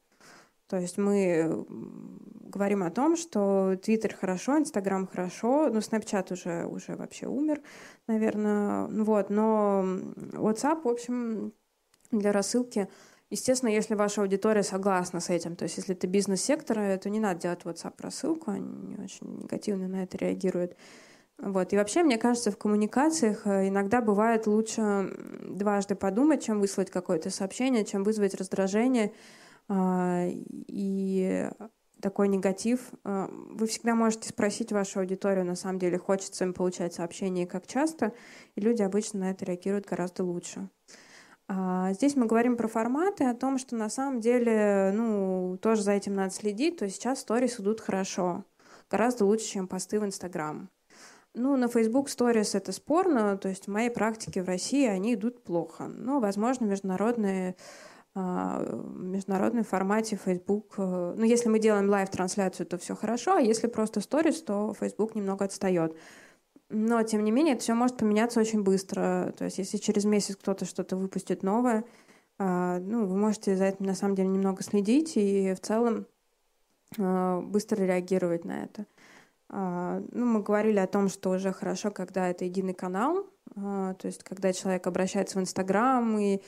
То есть мы говорим о том, что Twitter хорошо, Instagram хорошо, ну, Snapchat уже, уже вообще умер, наверное. Вот, но WhatsApp, в общем, для рассылки Естественно, если ваша аудитория согласна с этим, то есть если это бизнес-сектор, то не надо делать WhatsApp-рассылку, они очень негативно на это реагируют. Вот. И вообще, мне кажется, в коммуникациях э, иногда бывает лучше дважды подумать, чем выслать какое-то сообщение, чем вызвать раздражение а, и такой негатив. А, вы всегда можете спросить вашу аудиторию, на самом деле, хочется им получать сообщения как часто, и люди обычно на это реагируют гораздо лучше. А, здесь мы говорим про форматы, о том, что на самом деле, ну, тоже за этим надо следить. То есть сейчас сторис идут хорошо, гораздо лучше, чем посты в Инстаграм. Ну, на Facebook Stories это спорно, то есть в моей практике в России они идут плохо. Но, возможно, международные а, международном формате Facebook. Э, ну, если мы делаем live-трансляцию, то все хорошо, а если просто сторис, то Facebook немного отстает. Но, тем не менее, это все может поменяться очень быстро. То есть, если через месяц кто-то что-то выпустит новое, а, ну, вы можете за этим, на самом деле, немного следить и в целом а, быстро реагировать на это. А, ну, мы говорили о том, что уже хорошо, когда это единый канал, то есть когда человек обращается в Инстаграм и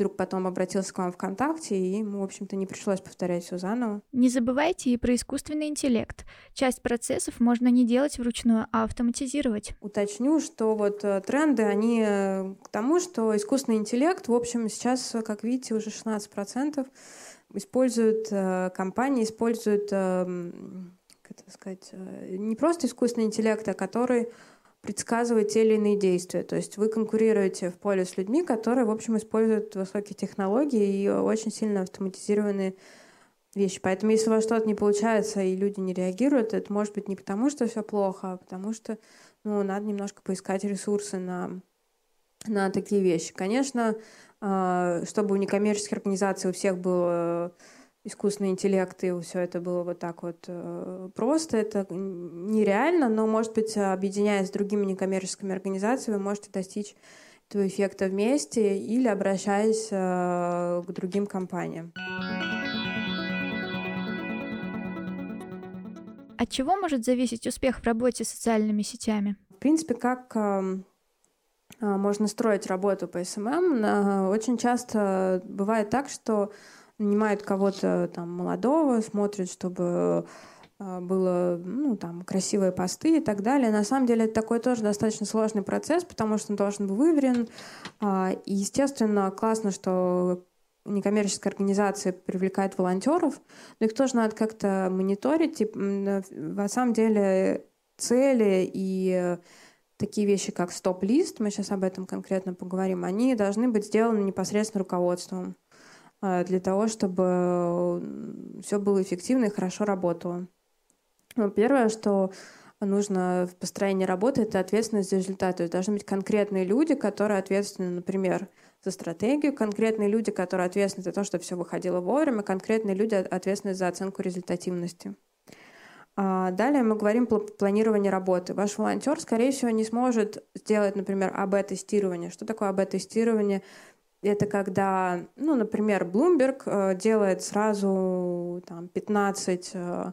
вдруг потом обратился к вам ВКонтакте, и ему, в общем-то, не пришлось повторять все заново. Не забывайте и про искусственный интеллект. Часть процессов можно не делать вручную, а автоматизировать. Уточню, что вот э, тренды, они э, к тому, что искусственный интеллект, в общем, сейчас, как видите, уже 16% используют э, компании, используют, эм, как это сказать, не просто искусственный интеллект, а который предсказывать те или иные действия. То есть вы конкурируете в поле с людьми, которые, в общем, используют высокие технологии и очень сильно автоматизированные вещи. Поэтому если у вас что-то не получается и люди не реагируют, это может быть не потому, что все плохо, а потому что ну, надо немножко поискать ресурсы на, на такие вещи. Конечно, а, чтобы у некоммерческих организаций у всех было искусственный интеллект, и все это было вот так вот э, просто. Это нереально, но, может быть, объединяясь с другими некоммерческими организациями, вы можете достичь этого эффекта вместе или обращаясь э, к другим компаниям. От чего может зависеть успех в работе с социальными сетями? В принципе, как эм, э, можно строить работу по SMM, очень часто бывает так, что нанимают кого-то там молодого, смотрят, чтобы а, было, ну, там, красивые посты и так далее. На самом деле это такой тоже достаточно сложный процесс, потому что он должен быть выверен. А, и, естественно, классно, что некоммерческая организация привлекает волонтеров, но их тоже надо как-то мониторить. И, на самом деле цели и такие вещи, как стоп-лист, мы сейчас об этом конкретно поговорим, они должны быть сделаны непосредственно руководством. А, для того, чтобы все было эффективно и хорошо работало. Ну, первое, что нужно в построении работы, это ответственность за результат. То есть должны быть конкретные люди, которые ответственны, например, за стратегию, конкретные люди, которые ответственны за то, чтобы все выходило вовремя, конкретные люди ответственны за оценку результативности. А далее мы говорим про планирование работы. Ваш волонтер, скорее всего, не сможет сделать, например, АБ-тестирование. Что такое АБ-тестирование? Это когда, ну, например, Bloomberg э, делает сразу там, 15 э,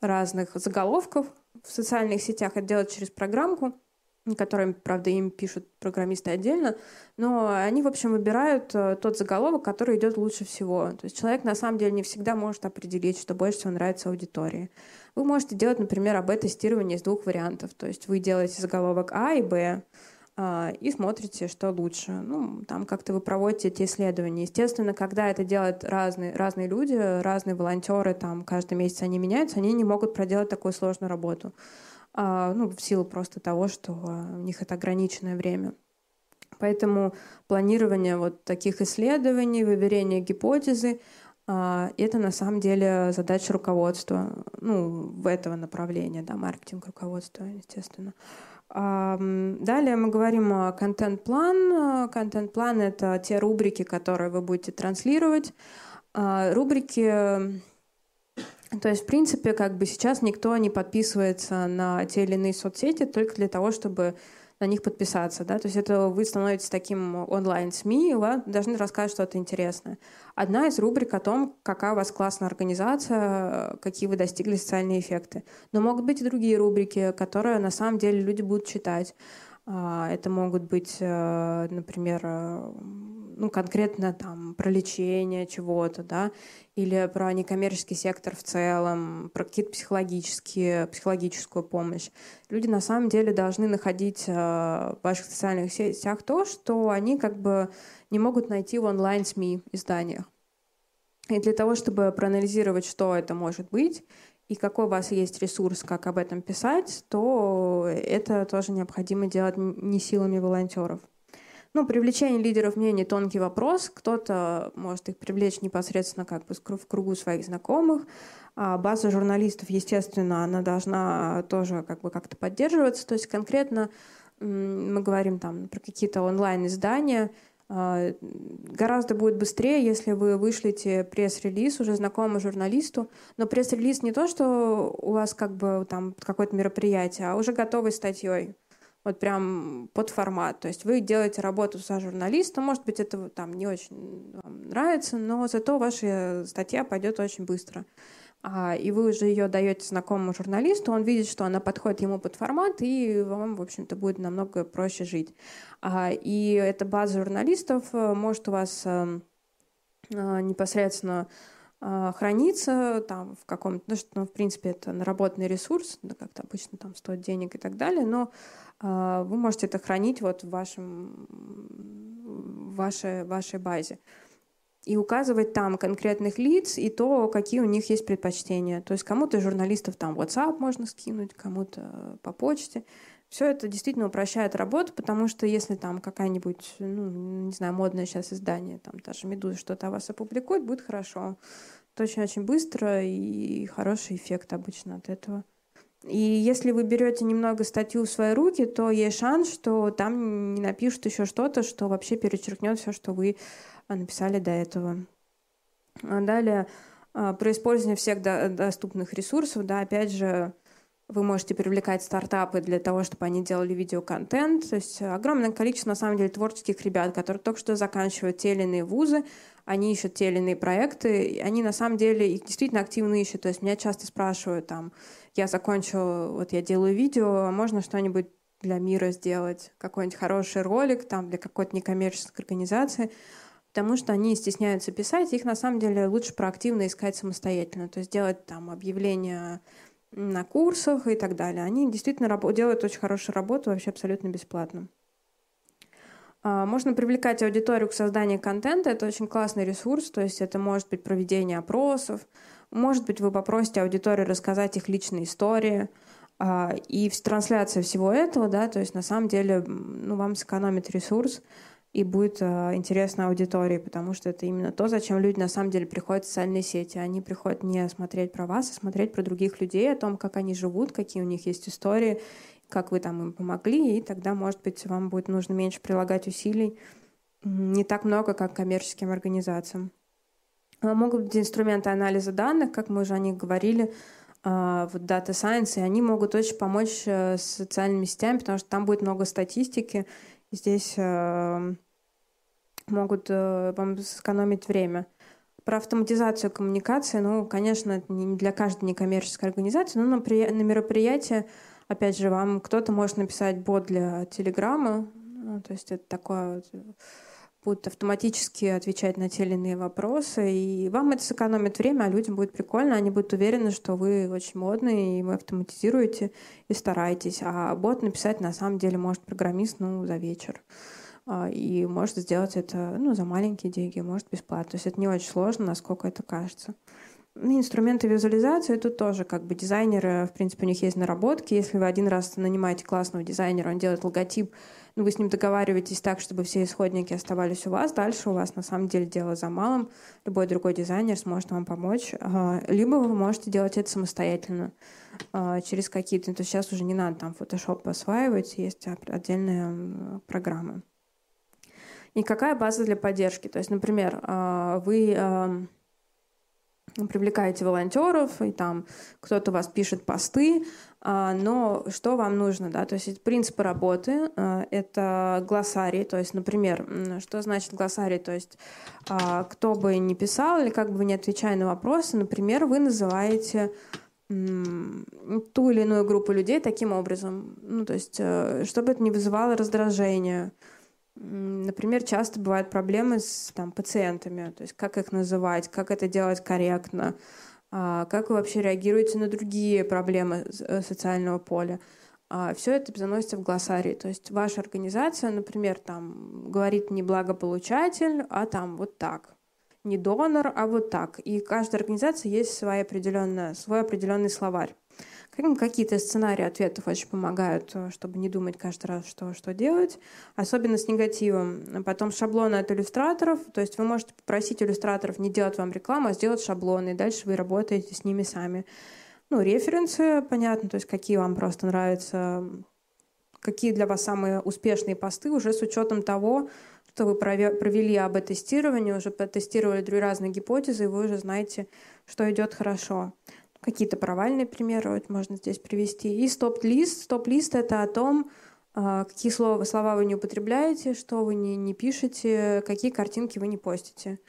разных заголовков в социальных сетях. Это делает через программку, которым, правда, им пишут программисты отдельно, но они, в общем, выбирают э, тот заголовок, который идет лучше всего. То есть человек, на самом деле, не всегда может определить, что больше всего нравится аудитории. Вы можете делать, например, АБ-тестирование из двух вариантов. То есть вы делаете заголовок А и Б, и смотрите, что лучше. Ну, там как-то вы проводите эти исследования. Естественно, когда это делают разные, разные люди, разные волонтеры, там каждый месяц они меняются, они не могут проделать такую сложную работу. а, ну, в силу просто того, что у них это ограниченное время. Поэтому планирование вот таких исследований, выверение гипотезы, а, это на самом деле задача руководства, ну, в этого направления, да, маркетинг руководства, естественно. Далее мы говорим о контент-план. Контент-план — это те рубрики, которые вы будете транслировать. А, рубрики то есть, в принципе, как бы сейчас никто не подписывается на те или иные соцсети только для того, чтобы на них подписаться, да, то есть это вы становитесь таким онлайн-СМИ, и вы должны рассказать что-то интересное. Одна из рубрик о том, какая у вас классная организация, какие вы достигли социальные эффекты. Но могут быть и другие рубрики, которые на самом деле люди будут читать. А, это могут быть, э, например, э, ну, конкретно там про лечение чего-то, да, или про некоммерческий сектор в целом, про какие-то психологические, психологическую помощь. Люди на самом деле должны находить э, в ваших социальных сетях то, что они как бы не могут найти в онлайн-СМИ изданиях. И для того, чтобы проанализировать, что это может быть, и какой у вас есть ресурс, как об этом писать, то это тоже необходимо делать не силами волонтеров. Ну, привлечение лидеров мнений – тонкий вопрос. Кто-то может их привлечь непосредственно как бы в кругу своих знакомых. А база журналистов, естественно, она должна тоже как бы как-то поддерживаться. То есть конкретно мы говорим там про какие-то онлайн-издания – гораздо будет быстрее, если вы вышлите пресс-релиз уже знакомому журналисту. Но пресс-релиз не то, что у вас как бы там какое-то мероприятие, а уже готовой статьей. Вот прям под формат. То есть вы делаете работу со журналистом, может быть, это там не очень вам нравится, но зато ваша статья пойдет очень быстро. А, и вы уже ее даете знакомому журналисту, он видит, что она подходит ему под формат, и вам, в общем-то, будет намного проще жить. А, и эта база журналистов э, может у вас эм, а, непосредственно храниться там в каком-то, ну, что, ну, в принципе, это наработанный ресурс, да, как-то обычно там стоит денег и так далее, но вы можете это хранить вот в вашем, в вашей, вашей базе и указывать там конкретных лиц и то, какие у них есть предпочтения. То есть кому-то журналистов там WhatsApp можно скинуть, кому-то по почте. Все это действительно упрощает работу, потому что если там какая-нибудь, ну, не знаю, модное сейчас издание, там даже «Медуза» что-то о вас опубликует, будет хорошо. Это очень-очень быстро и хороший эффект обычно от этого. И если вы берете немного статью в свои руки, то есть шанс, что там не напишут еще что-то, что вообще перечеркнет все, что вы написали до этого. А далее, а, про использование всех доступных ресурсов, да, опять же, вы можете привлекать стартапы для того, чтобы они делали видеоконтент. То есть огромное количество, на самом деле, творческих ребят, которые только что заканчивают те или иные вузы, они ищут те или иные проекты, они на самом деле их действительно активно ищут. То есть меня часто спрашивают, там, я закончила, вот я делаю видео, а можно что-нибудь для мира сделать, какой-нибудь хороший ролик там для какой-то некоммерческой организации потому что они стесняются писать, их на самом деле лучше проактивно искать самостоятельно, то есть делать там объявления на курсах и так далее. Они действительно делают очень хорошую работу вообще абсолютно бесплатно. А, можно привлекать аудиторию к созданию контента. Это очень классный ресурс. То есть это может быть проведение опросов. Может быть, вы попросите аудиторию рассказать их личные истории. А, и трансляция всего этого, да, то есть на самом деле ну, вам сэкономит ресурс и будет э, интересно аудитории, потому что это именно то, зачем люди на самом деле приходят в социальные сети. Они приходят не смотреть про вас, а смотреть про других людей, о том, как они живут, какие у них есть истории, как вы там им помогли, и тогда, может быть, вам будет нужно меньше прилагать усилий, не так много, как коммерческим организациям. А могут быть инструменты анализа данных, как мы уже о них говорили, а, вот Data Science, и они могут очень помочь э, с социальными сетями, потому что там будет много статистики, Здесь э, могут э, вам сэкономить время. Про автоматизацию коммуникации, ну, конечно, это не для каждой некоммерческой организации, но на, при... на мероприятии, опять же, вам кто-то может написать бот для Телеграма, ну, то есть это такое вот будут автоматически отвечать на те или иные вопросы, и вам это сэкономит время, а людям будет прикольно, они будут уверены, что вы очень модные, и вы автоматизируете и стараетесь. А бот написать на самом деле может программист ну, за вечер. А, и может сделать это ну, за маленькие деньги, может бесплатно. То есть это не очень сложно, насколько это кажется. Ну, инструменты визуализации тут тоже как бы дизайнеры, в принципе, у них есть наработки. Если вы один раз нанимаете классного дизайнера, он делает логотип, ну, вы с ним договариваетесь так, чтобы все исходники оставались у вас. Дальше у вас на самом деле дело за малым. Любой другой дизайнер сможет вам помочь. А, либо вы можете делать это самостоятельно а, через какие-то... То есть сейчас уже не надо там Photoshop осваивать, есть отдельные программы. И какая база для поддержки? То есть, например, а, вы привлекаете волонтеров, и там кто-то вас пишет посты, но что вам нужно, да, то есть принципы работы, а, это глоссарий, то есть, например, что значит глоссарий, то есть а, кто бы ни писал или как бы не отвечая на вопросы, например, вы называете ту или иную группу людей таким образом, ну, то есть, э, чтобы это не вызывало раздражения, Например, часто бывают проблемы с там, пациентами, то есть как их называть, как это делать корректно, а, как вы вообще реагируете на другие проблемы э, социального поля. А, Все это заносится в глоссарий. То есть ваша организация, например, там говорит не благополучатель, а там вот так. Не донор, а вот так. И каждая организация есть своя определенная, свой определенный словарь. Какие-то сценарии ответов очень помогают, э, чтобы не думать каждый раз, что, что делать, особенно с негативом. Потом шаблоны от иллюстраторов, то есть вы можете попросить иллюстраторов не делать вам рекламу, а сделать шаблоны, и дальше вы работаете с ними сами. Ну, референсы, понятно, то есть какие вам просто нравятся, какие для вас самые успешные посты уже с учетом того, что вы провели АБ-тестирование, уже протестировали разные гипотезы, и вы уже знаете, что идет хорошо какие-то провальные примеры вот можно здесь привести. И стоп-лист. Стоп-лист — это о том, а, какие слова, слова вы не употребляете, что вы не, не пишете, какие картинки вы не постите.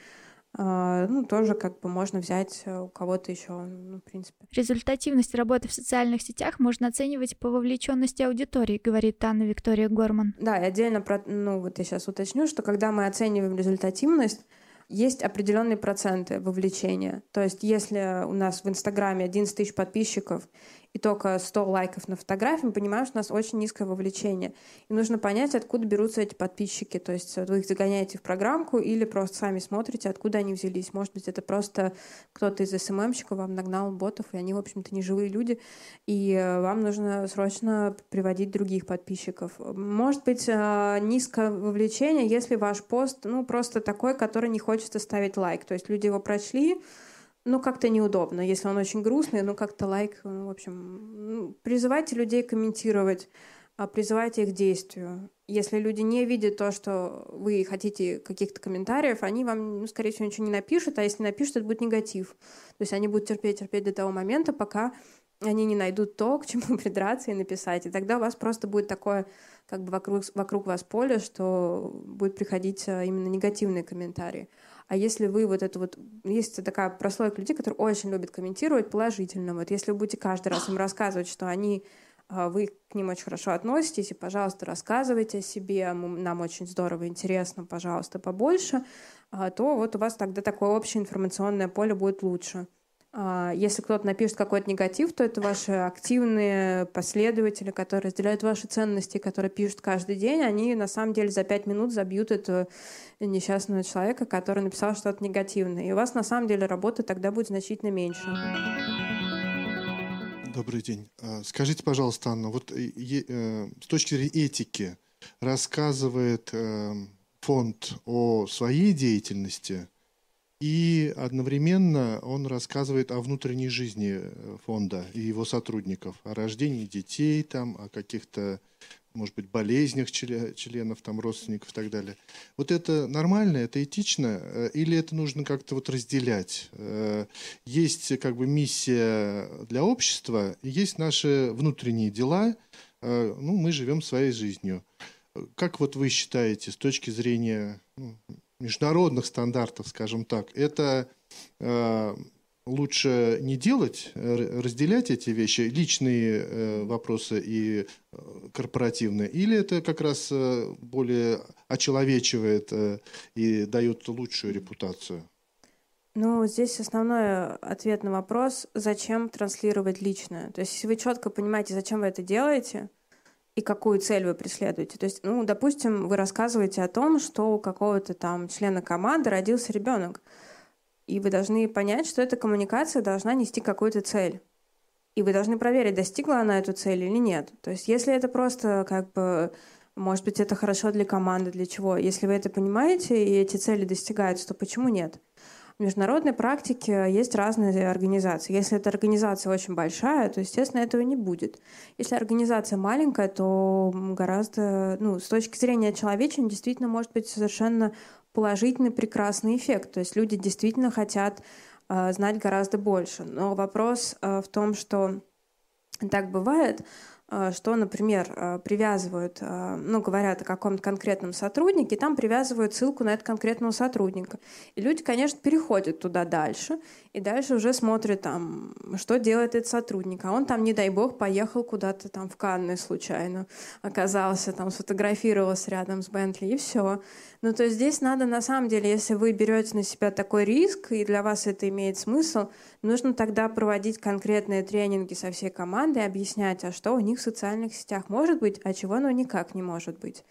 А, ну, тоже как бы можно взять у кого-то еще, ну, в принципе. Результативность работы в социальных сетях можно оценивать по вовлеченности аудитории, говорит Анна Виктория Горман. Да, и отдельно, про, ну, вот я сейчас уточню, что когда мы оцениваем результативность, есть определенные проценты вовлечения. То есть если у нас в Инстаграме 11 тысяч подписчиков, и только 100 лайков на фотографии, мы понимаем, что у нас очень низкое вовлечение. И нужно понять, откуда берутся эти подписчики. То есть вы их загоняете в программку или просто сами смотрите, откуда они взялись. Может быть, это просто кто-то из СММщиков вам нагнал ботов, и они, в общем-то, не живые люди, и э, вам нужно срочно приводить других подписчиков. Может быть, э, низкое вовлечение, если ваш пост, ну, просто такой, который не хочется ставить лайк. То есть люди его прочли, ну, как-то неудобно. Если он очень грустный, ну, как-то лайк, ну, в общем, призывайте людей комментировать, а призывайте их действию. Если люди не видят то, что вы хотите каких-то комментариев, они вам, ну, скорее всего, ничего не напишут, а если напишут, это будет негатив. То есть они будут терпеть, терпеть до того момента, пока они не найдут то, к чему [laughs] придраться и написать. И тогда у вас просто будет такое, как бы вокруг, вокруг вас поле, что будет приходить а, именно негативные комментарии. А если вы вот это вот... Есть такая прослойка людей, которые очень любят комментировать положительно. Вот если вы будете каждый раз им рассказывать, что они а, вы к ним очень хорошо относитесь, и, пожалуйста, рассказывайте о себе, нам очень здорово, интересно, пожалуйста, побольше, а, то вот у вас тогда такое общее информационное поле будет лучше. А, если кто-то напишет какой-то негатив, то это ваши активные последователи, которые разделяют ваши ценности, которые пишут каждый день. Они на самом деле за пять минут забьют этого несчастного человека, который написал что-то негативное. И у вас на самом деле работы тогда будет значительно меньше. Добрый день. А, скажите, пожалуйста, Анна, вот э, э, с точки зрения этики рассказывает э, фонд о своей деятельности – и одновременно он рассказывает о внутренней жизни э, фонда и его сотрудников, о рождении детей, там, о каких-то, может быть, болезнях членов, там, родственников и так далее. Вот это нормально, это этично, э, или это нужно как-то вот разделять? Э, есть как бы миссия для общества, есть наши внутренние дела, ну, мы живем своей жизнью. Как вот вы считаете, с точки зрения ну, международных стандартов, скажем так, это э, лучше не делать, э, разделять эти вещи, личные э, вопросы и э, корпоративные, или это как раз э, более очеловечивает э, и дает лучшую репутацию? Ну, здесь основной ответ на вопрос, зачем транслировать личное. То есть, если вы четко понимаете, зачем вы это делаете, и какую цель вы преследуете. То есть, ну, допустим, вы рассказываете о том, что у какого-то там члена команды родился ребенок. И вы должны понять, что эта коммуникация должна нести какую-то цель. И вы должны проверить, достигла она эту цель или нет. То есть если это просто как бы может быть, это хорошо для команды, для чего? Если вы это понимаете и эти цели достигаются, то почему нет? В международной практике есть разные организации. Если эта организация очень большая, то, естественно, этого не будет. Если организация маленькая, то гораздо, ну, с точки зрения человечения, действительно может быть совершенно положительный, прекрасный эффект. То есть люди действительно хотят э, знать гораздо больше. Но вопрос э, в том, что так бывает, что, например, э, привязывают, э, ну, говорят о каком-то конкретном сотруднике, там привязывают ссылку на этого конкретного сотрудника. И люди, конечно, переходят туда дальше, и дальше уже смотрят там, что делает этот сотрудник. А он там, не дай бог, поехал куда-то там в Канны случайно, оказался там, сфотографировался рядом с Бентли, и все. Ну, то есть здесь надо, на самом деле, если вы берете на себя такой риск, и для вас это имеет смысл, нужно тогда проводить конкретные тренинги со всей командой, объяснять, а что у них в социальных сетях может быть, а чего оно никак не может быть.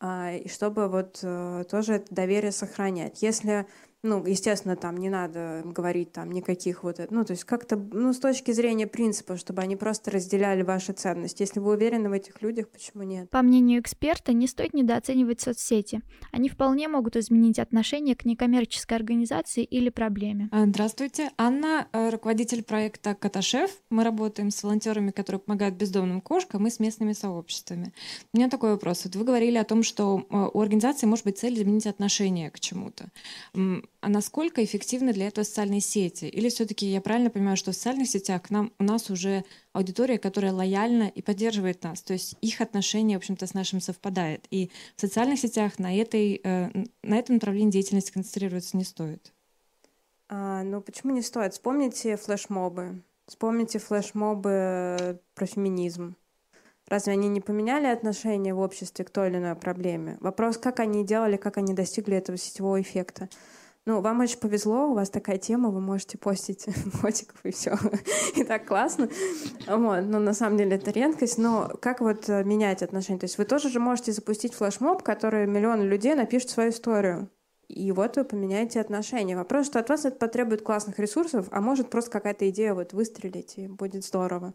А, и чтобы вот э, тоже это доверие сохранять. Если ну, естественно, там не надо говорить там никаких вот, ну, то есть как-то, ну, с точки зрения принципа, чтобы они просто разделяли ваши ценности. Если вы уверены в этих людях, почему нет? По мнению эксперта, не стоит недооценивать соцсети. Они вполне могут изменить отношение к некоммерческой организации или проблеме. А, здравствуйте. Анна, э, руководитель проекта «Котошеф». Мы работаем с волонтерами, которые помогают бездомным кошкам и с местными сообществами. У меня такой вопрос. Вот вы говорили о том, что э, у организации может быть цель изменить отношение к чему-то а насколько эффективны для этого социальные сети? Или все-таки я правильно понимаю, что в социальных сетях к нам, у нас уже аудитория, которая лояльна и поддерживает нас, то есть их отношение, в общем-то, с нашим совпадает. И в социальных сетях на, этой, э, на этом направлении деятельности концентрироваться не стоит. А, ну, почему не стоит? Вспомните флешмобы. Вспомните флешмобы про феминизм. Разве они не поменяли отношение в обществе к той или иной проблеме? Вопрос, как они делали, как они достигли этого сетевого эффекта. Ну, вам очень повезло, у вас такая тема, вы можете постить [laughs] котиков и все. и так классно. Вот. Но на самом деле это редкость. Но как вот э, менять отношения? То есть вы тоже же можете запустить флешмоб, который миллион людей напишут свою историю. И вот вы поменяете отношения. Вопрос, что от вас это потребует классных ресурсов, а может просто какая-то идея вот выстрелить, и будет здорово.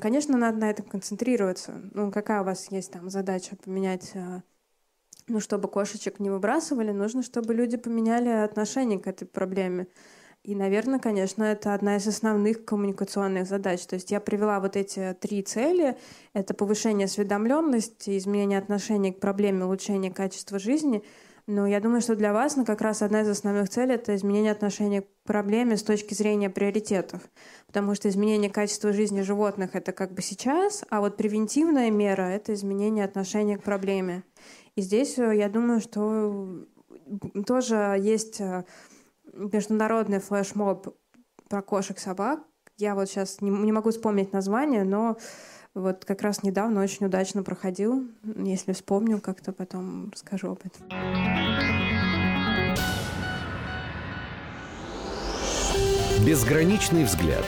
Конечно, надо на этом концентрироваться. Ну, какая у вас есть там задача поменять э, ну, чтобы кошечек не выбрасывали, нужно, чтобы люди поменяли отношение к этой проблеме. И, наверное, конечно, это одна из основных коммуникационных задач. То есть я привела вот эти три цели. Это повышение осведомленности, изменение отношения к проблеме, улучшение качества жизни. Но я думаю, что для вас ну, как раз одна из основных целей — это изменение отношения к проблеме с точки зрения приоритетов. Потому что изменение качества жизни животных — это как бы сейчас, а вот превентивная мера — это изменение отношения к проблеме. И здесь, э, я думаю, что тоже есть э, международный флешмоб про кошек-собак. Я вот сейчас не, не могу вспомнить название, но вот как раз недавно очень удачно проходил. Если вспомню, как-то потом расскажу об этом. Безграничный взгляд.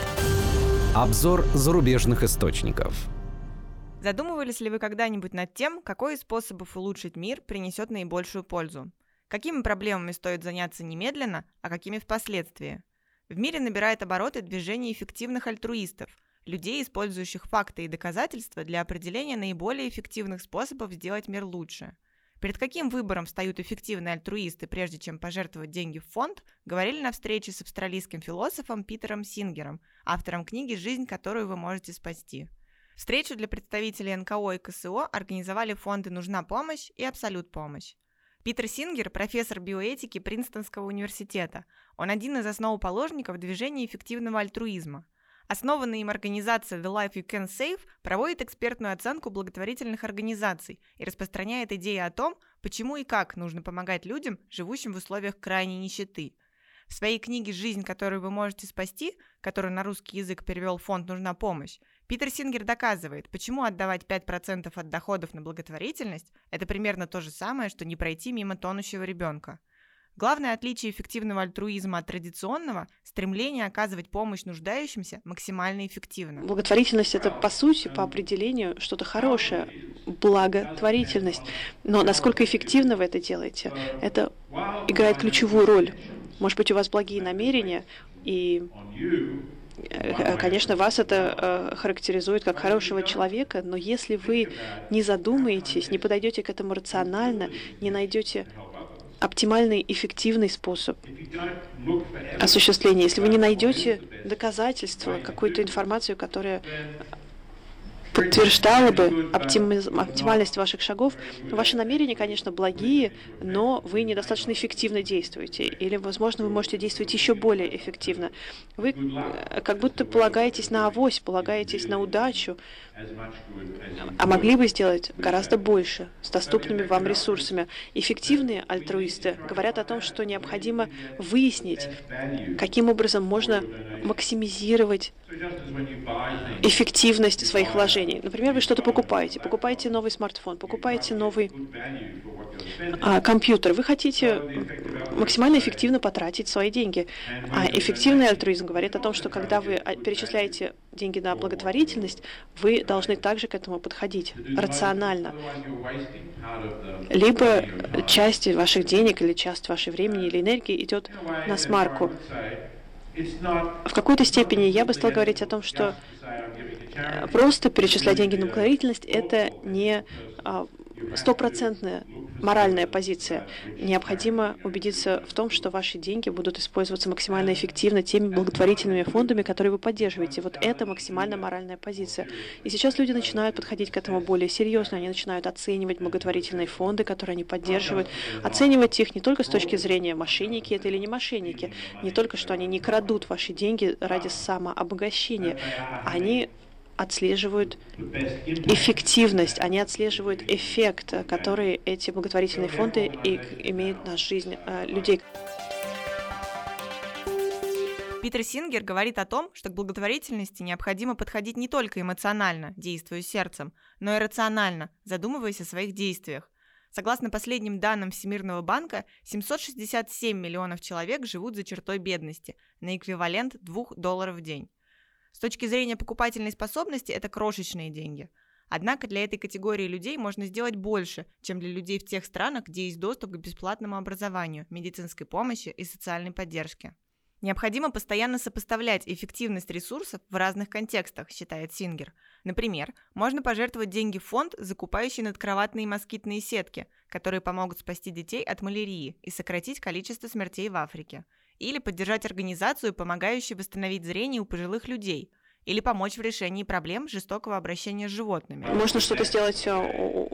Обзор зарубежных источников. Задумывались ли вы когда-нибудь над тем, какой из способов улучшить мир принесет наибольшую пользу? Какими проблемами стоит заняться немедленно, а какими впоследствии? В мире набирает обороты движение эффективных альтруистов, людей, использующих факты и доказательства для определения наиболее эффективных способов сделать мир лучше. Перед каким выбором встают эффективные альтруисты, прежде чем пожертвовать деньги в фонд, говорили на встрече с австралийским философом Питером Сингером, автором книги «Жизнь, которую вы можете спасти». Встречу для представителей НКО и КСО организовали фонды «Нужна помощь» и «Абсолют помощь». Питер Сингер – профессор биоэтики Принстонского университета. Он один из основоположников движения эффективного альтруизма. Основанная им организация The Life You Can Save проводит экспертную оценку благотворительных организаций и распространяет идеи о том, почему и как нужно помогать людям, живущим в условиях крайней нищеты – в своей книге «Жизнь, которую вы можете спасти», которую на русский язык перевел фонд «Нужна помощь», Питер Сингер доказывает, почему отдавать 5% от доходов на благотворительность – это примерно то же самое, что не пройти мимо тонущего ребенка. Главное отличие эффективного альтруизма от традиционного – стремление оказывать помощь нуждающимся максимально эффективно. Благотворительность – это, по сути, по определению, что-то хорошее, благотворительность. Но насколько эффективно вы это делаете, это играет ключевую роль. Может быть, у вас благие намерения, и конечно, вас это э, характеризует как хорошего человека, но если вы не задумаетесь, не подойдете к этому рационально, не найдете оптимальный, эффективный способ осуществления, если вы не найдете доказательства, какую-то информацию, которая подтверждало бы оптимальность ваших шагов. Ваши намерения, конечно, благие, но вы недостаточно эффективно действуете. Или, возможно, вы можете действовать еще более эффективно. Вы э, как будто полагаетесь на авось, полагаетесь на удачу, а могли бы сделать гораздо больше с доступными вам ресурсами. Эффективные альтруисты говорят о том, что необходимо выяснить, каким образом можно максимизировать эффективность своих вложений. Например, вы что-то покупаете, покупаете новый смартфон, покупаете новый а, компьютер. Вы хотите максимально эффективно потратить свои деньги. А эффективный альтруизм говорит о том, что когда вы а, перечисляете деньги на благотворительность, вы должны также к этому подходить рационально. Либо часть ваших денег или часть вашей времени или энергии идет на смарку. В какой-то степени я бы стал говорить о том, что просто перечислять деньги на благотворительность – это не стопроцентная моральная позиция. Необходимо убедиться в том, что ваши деньги будут использоваться максимально эффективно теми благотворительными фондами, которые вы поддерживаете. Вот это максимально моральная позиция. И сейчас люди начинают подходить к этому более серьезно. Они начинают оценивать благотворительные фонды, которые они поддерживают, оценивать их не только с точки зрения мошенники это или не мошенники, не только что они не крадут ваши деньги ради самообогащения, они отслеживают эффективность, они отслеживают эффект, который эти благотворительные фонды имеют на жизнь э, людей. Питер Сингер говорит о том, что к благотворительности необходимо подходить не только эмоционально, действуя сердцем, но и рационально, задумываясь о своих действиях. Согласно последним данным Всемирного банка, 767 миллионов человек живут за чертой бедности, на эквивалент 2 долларов в день. С точки зрения покупательной способности это крошечные деньги. Однако для этой категории людей можно сделать больше, чем для людей в тех странах, где есть доступ к бесплатному образованию, медицинской помощи и социальной поддержке. Необходимо постоянно сопоставлять эффективность ресурсов в разных контекстах, считает Сингер. Например, можно пожертвовать деньги в фонд, закупающий надкроватные москитные сетки, которые помогут спасти детей от малярии и сократить количество смертей в Африке или поддержать организацию, помогающую восстановить зрение у пожилых людей, или помочь в решении проблем жестокого обращения с животными. Можно что-то сделать э,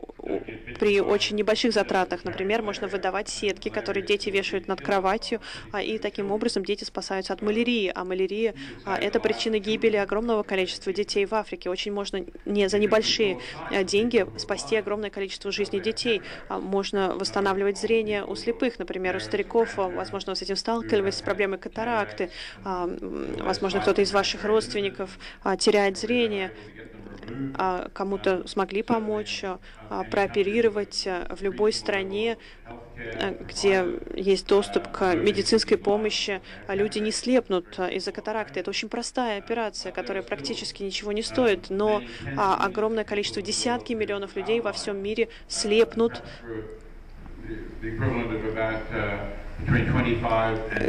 при очень небольших затратах. Например, можно выдавать сетки, которые дети вешают над кроватью, а, и таким образом дети спасаются от малярии. А малярия а, – это причина гибели огромного количества детей в Африке. Очень можно не за небольшие а, деньги спасти огромное количество жизней детей. Можно восстанавливать зрение у слепых, например, у стариков, возможно, вы с этим сталкивались, с проблемой катаракты, возможно, кто-то из ваших родственников теряет зрение. А, кому-то смогли помочь, а, прооперировать а, в любой стране, где есть доступ к медицинской помощи, а люди не слепнут из-за катаракты. Это очень простая операция, которая практически ничего не стоит, но огромное количество, десятки миллионов людей во всем мире слепнут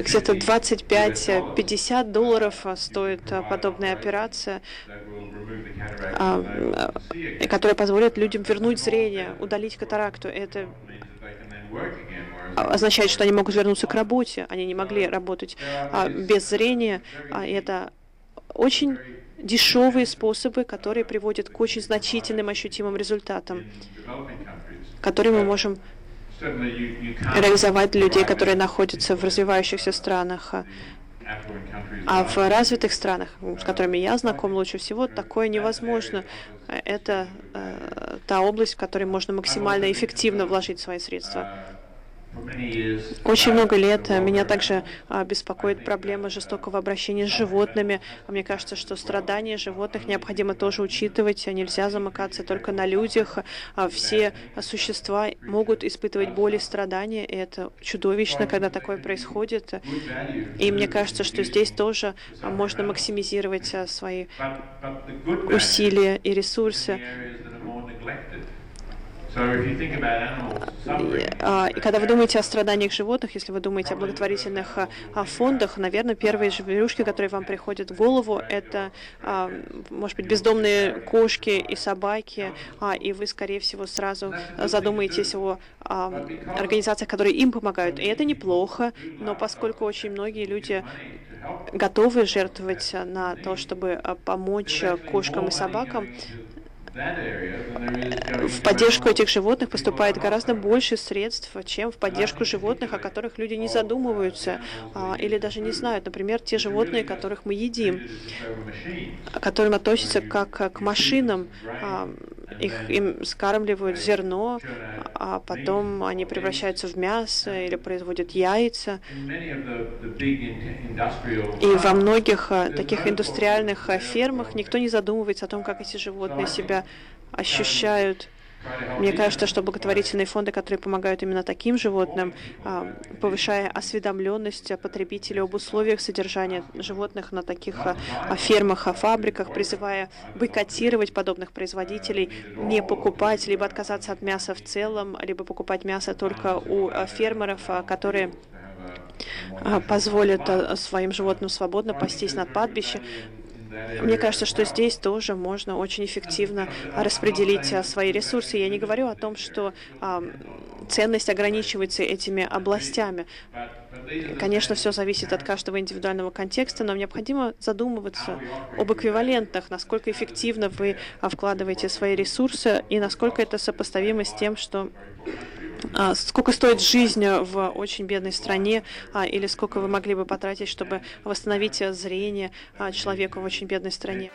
где-то 25-50 долларов стоит подобная операция, а, которая позволит людям вернуть зрение, удалить катаракту. Это означает, что они могут вернуться к работе. Они не могли работать а, без зрения. А это очень дешевые способы, которые приводят к очень значительным ощутимым результатам, которые мы можем реализовать людей, которые находятся в развивающихся странах. А в развитых странах, с которыми я знаком лучше всего, такое невозможно. Это э, та область, в которой можно максимально эффективно вложить свои средства. Очень много лет меня также а, беспокоит проблема жестокого обращения с животными. Мне кажется, что страдания животных необходимо тоже учитывать. Нельзя замыкаться только на людях. А все существа могут испытывать боли и страдания, и это чудовищно, когда такое происходит. И мне кажется, что здесь тоже можно максимизировать свои усилия и ресурсы. А, и когда вы думаете о страданиях животных, если вы думаете о благотворительных а, фондах, наверное, первые зверюшки, которые вам приходят в голову, это, а, может быть, бездомные кошки и собаки, и вы, скорее всего, сразу задумаетесь о организациях, которые им помогают. И это неплохо, но поскольку очень многие люди готовы жертвовать на то, чтобы помочь кошкам и собакам, в поддержку этих животных поступает гораздо больше средств, чем в поддержку животных, о которых люди не задумываются а, или даже не знают. Например, те животные, которых мы едим, к которым относятся как к машинам. А, их, им скармливают зерно, а потом они превращаются в мясо или производят яйца. И во многих а, таких индустриальных фермах никто не задумывается о том, как эти животные себя ощущают. Мне кажется, что благотворительные фонды, которые помогают именно таким животным, а, повышая осведомленность потребителей об условиях содержания животных на таких а, фермах, фабриках, призывая бойкотировать подобных производителей, не покупать, либо отказаться от мяса в целом, либо покупать мясо только у а, фермеров, которые позволят своим животным свободно пастись на падбище. Мне кажется, что здесь тоже можно очень эффективно распределить а, свои ресурсы. Я не говорю о том, что а, ценность ограничивается этими областями. Конечно, все зависит от каждого индивидуального контекста, но необходимо задумываться об эквивалентах, насколько эффективно вы а, вкладываете свои ресурсы и насколько это сопоставимо с тем, что сколько стоит жизнь в очень бедной стране, а, или сколько вы могли бы потратить, чтобы восстановить зрение а, человеку в очень бедной стране.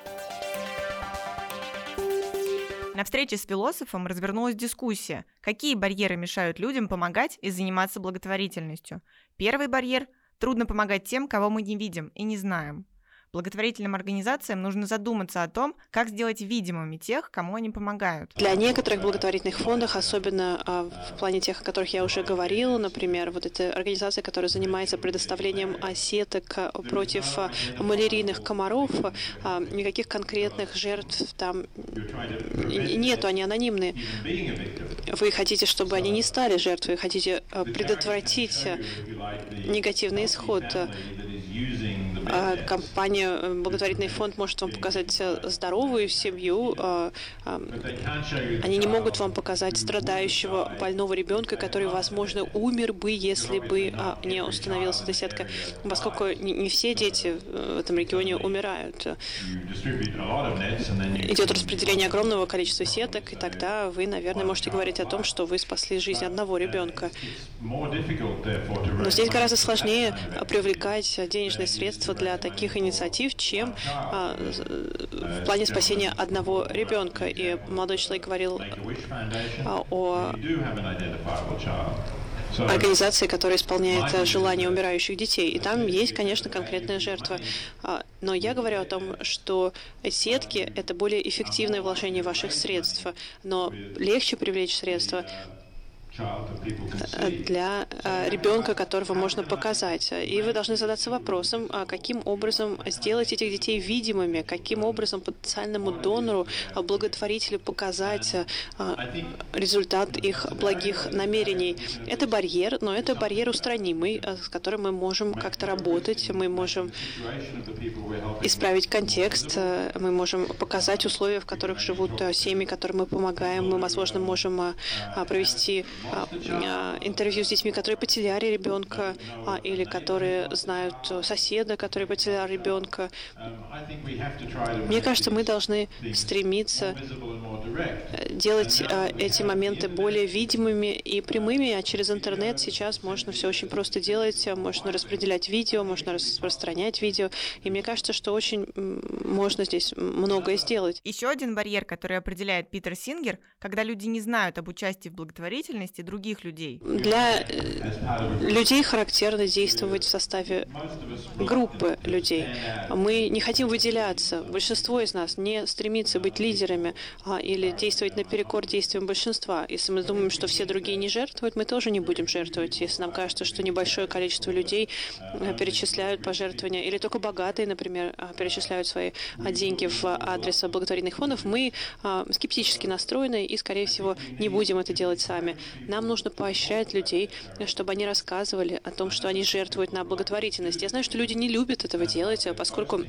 На встрече с философом развернулась дискуссия, какие барьеры мешают людям помогать и заниматься благотворительностью. Первый барьер – трудно помогать тем, кого мы не видим и не знаем благотворительным организациям нужно задуматься о том, как сделать видимыми тех, кому они помогают. Для некоторых благотворительных фондов, особенно а, в плане тех, о которых я уже говорила, например, вот эта организация, которая занимается предоставлением сеток а, против а, малярийных комаров, никаких конкретных жертв там нету, они анонимные. Вы хотите, чтобы они не стали жертвой, хотите предотвратить негативный исход. А, компания, э, благотворительный фонд может вам показать э, здоровую семью. А, а, они не могут вам показать страдающего больного ребенка, который, возможно, умер бы, если бы не установилась эта сетка, поскольку не все дети э, в этом регионе умирают. Идет распределение огромного количества сеток, и тогда вы, наверное, можете говорить о том, что вы спасли жизнь одного ребенка. Но здесь гораздо сложнее привлекать денежные средства для таких инициатив, чем а, в плане спасения одного ребенка. И молодой человек говорил а, о организации, которая исполняет желания умирающих детей. И там есть, конечно, конкретная жертва. А, но я говорю о том, что сетки — это более эффективное вложение ваших средств. Но легче привлечь средства для э, ребенка, которого можно показать. И вы должны задаться вопросом, а каким образом сделать этих детей видимыми, каким образом потенциальному донору, а, благотворителю показать а, результат их благих намерений. Это барьер, но это барьер устранимый, с которым мы можем как-то работать, мы можем исправить контекст, мы можем показать условия, в которых живут семьи, которым мы помогаем, мы, возможно, можем провести а, а, интервью с детьми, которые потеряли ребенка, а, или которые знают соседа, который потерял ребенка. Мне кажется, мы должны стремиться э, делать эти моменты более видимыми и прямыми, а через интернет сейчас можно все очень просто делать, можно распределять видео, можно распространять видео, и мне кажется, что очень можно здесь многое сделать. Еще один барьер, который определяет Питер Сингер, когда люди не знают об участии в благотворительности, и других людей? Для э, людей характерно действовать в составе группы людей. Мы не хотим выделяться. Большинство из нас не стремится быть лидерами а, или действовать наперекор действиям большинства. Если мы думаем, что все другие не жертвуют, мы тоже не будем жертвовать. Если нам кажется, что небольшое количество людей э, перечисляют пожертвования, или только богатые, например, а, перечисляют свои а, деньги в адрес благотворительных фондов, мы скептически настроены и, скорее всего, не будем это делать сами. Нам нужно поощрять людей, чтобы они рассказывали о том, что они жертвуют на благотворительность. Я знаю, что люди не любят этого делать, поскольку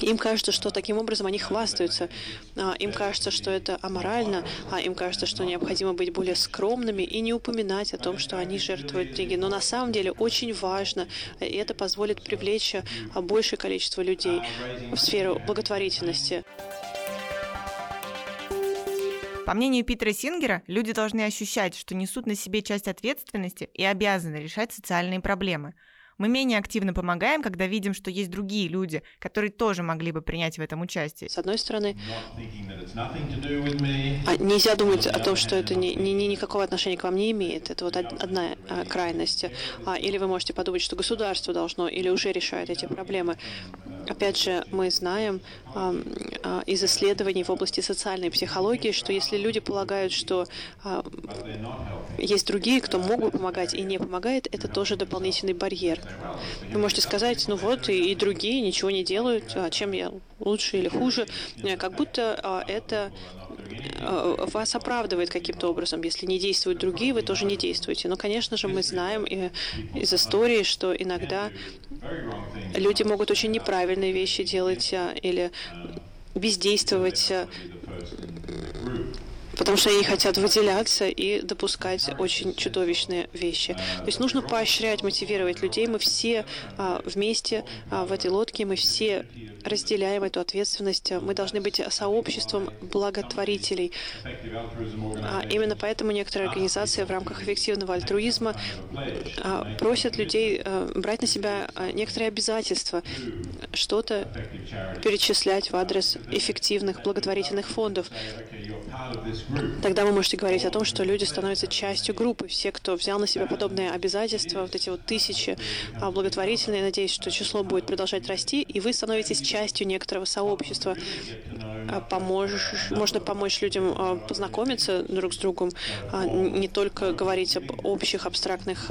им кажется, что таким образом они хвастаются. А, им кажется, что это аморально, а им кажется, что необходимо быть более скромными и не упоминать о том, что они жертвуют деньги. Но на самом деле очень важно, и это позволит привлечь а, большее количество людей в сферу благотворительности. По мнению Питера Сингера, люди должны ощущать, что несут на себе часть ответственности и обязаны решать социальные проблемы – мы менее активно помогаем, когда видим, что есть другие люди, которые тоже могли бы принять в этом участие. С одной стороны, а нельзя думать о том, что это ни, ни, ни, никакого отношения к вам не имеет. Это вот одна а, крайность. А, или вы можете подумать, что государство должно или уже решает эти проблемы. Опять же, мы знаем а, из исследований в области социальной психологии, что если люди полагают, что а, есть другие, кто могут помогать и не помогает, это тоже дополнительный барьер. Вы можете сказать, ну вот, и, и другие ничего не делают, а чем я лучше или хуже, как будто а, это вас оправдывает каким-то образом. Если не действуют другие, вы тоже не действуете. Но, конечно же, мы знаем и из истории, что иногда люди могут очень неправильные вещи делать а, или бездействовать потому что они хотят выделяться и допускать очень чудовищные вещи. То есть нужно поощрять, мотивировать людей. Мы все а, вместе а, в этой лодке, мы все разделяем эту ответственность. Мы должны быть сообществом благотворителей. А, именно поэтому некоторые организации в рамках эффективного альтруизма а, просят людей а, брать на себя некоторые обязательства, что-то перечислять в адрес эффективных благотворительных фондов. Тогда вы можете говорить о том, что люди становятся частью группы. Все, кто взял на себя подобные обязательства, вот эти вот тысячи благотворительные, надеюсь, что число будет продолжать расти, и вы становитесь частью некоторого сообщества. А, Поможешь, можно помочь людям а, познакомиться друг с другом, не только говорить об общих абстрактных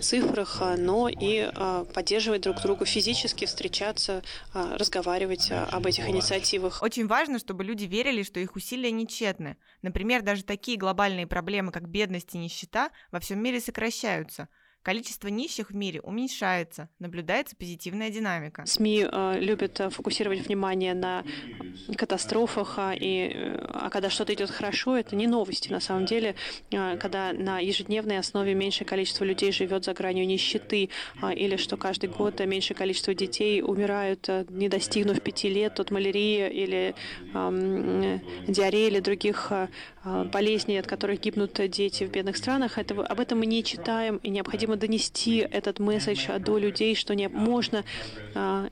цифрах, но и поддерживать друг друга физически, встречаться, разговаривать об этих инициативах. Очень важно, чтобы люди верили, что их усилия нечетны. Например, даже такие глобальные проблемы, как бедность и нищета, во всем мире сокращаются – Количество нищих в мире уменьшается, наблюдается позитивная динамика. СМИ э, любят э, фокусировать внимание на катастрофах, а, и, э, а когда что-то идет хорошо, это не новости. На самом деле, э, когда на ежедневной основе меньшее количество людей живет за гранью нищеты, э, или что каждый год меньшее количество детей умирают, не достигнув пяти лет от малярии или э, диареи или других болезней, от которых гибнут дети в бедных странах, это, об этом мы не читаем, и необходимо донести этот месседж до людей, что не можно а,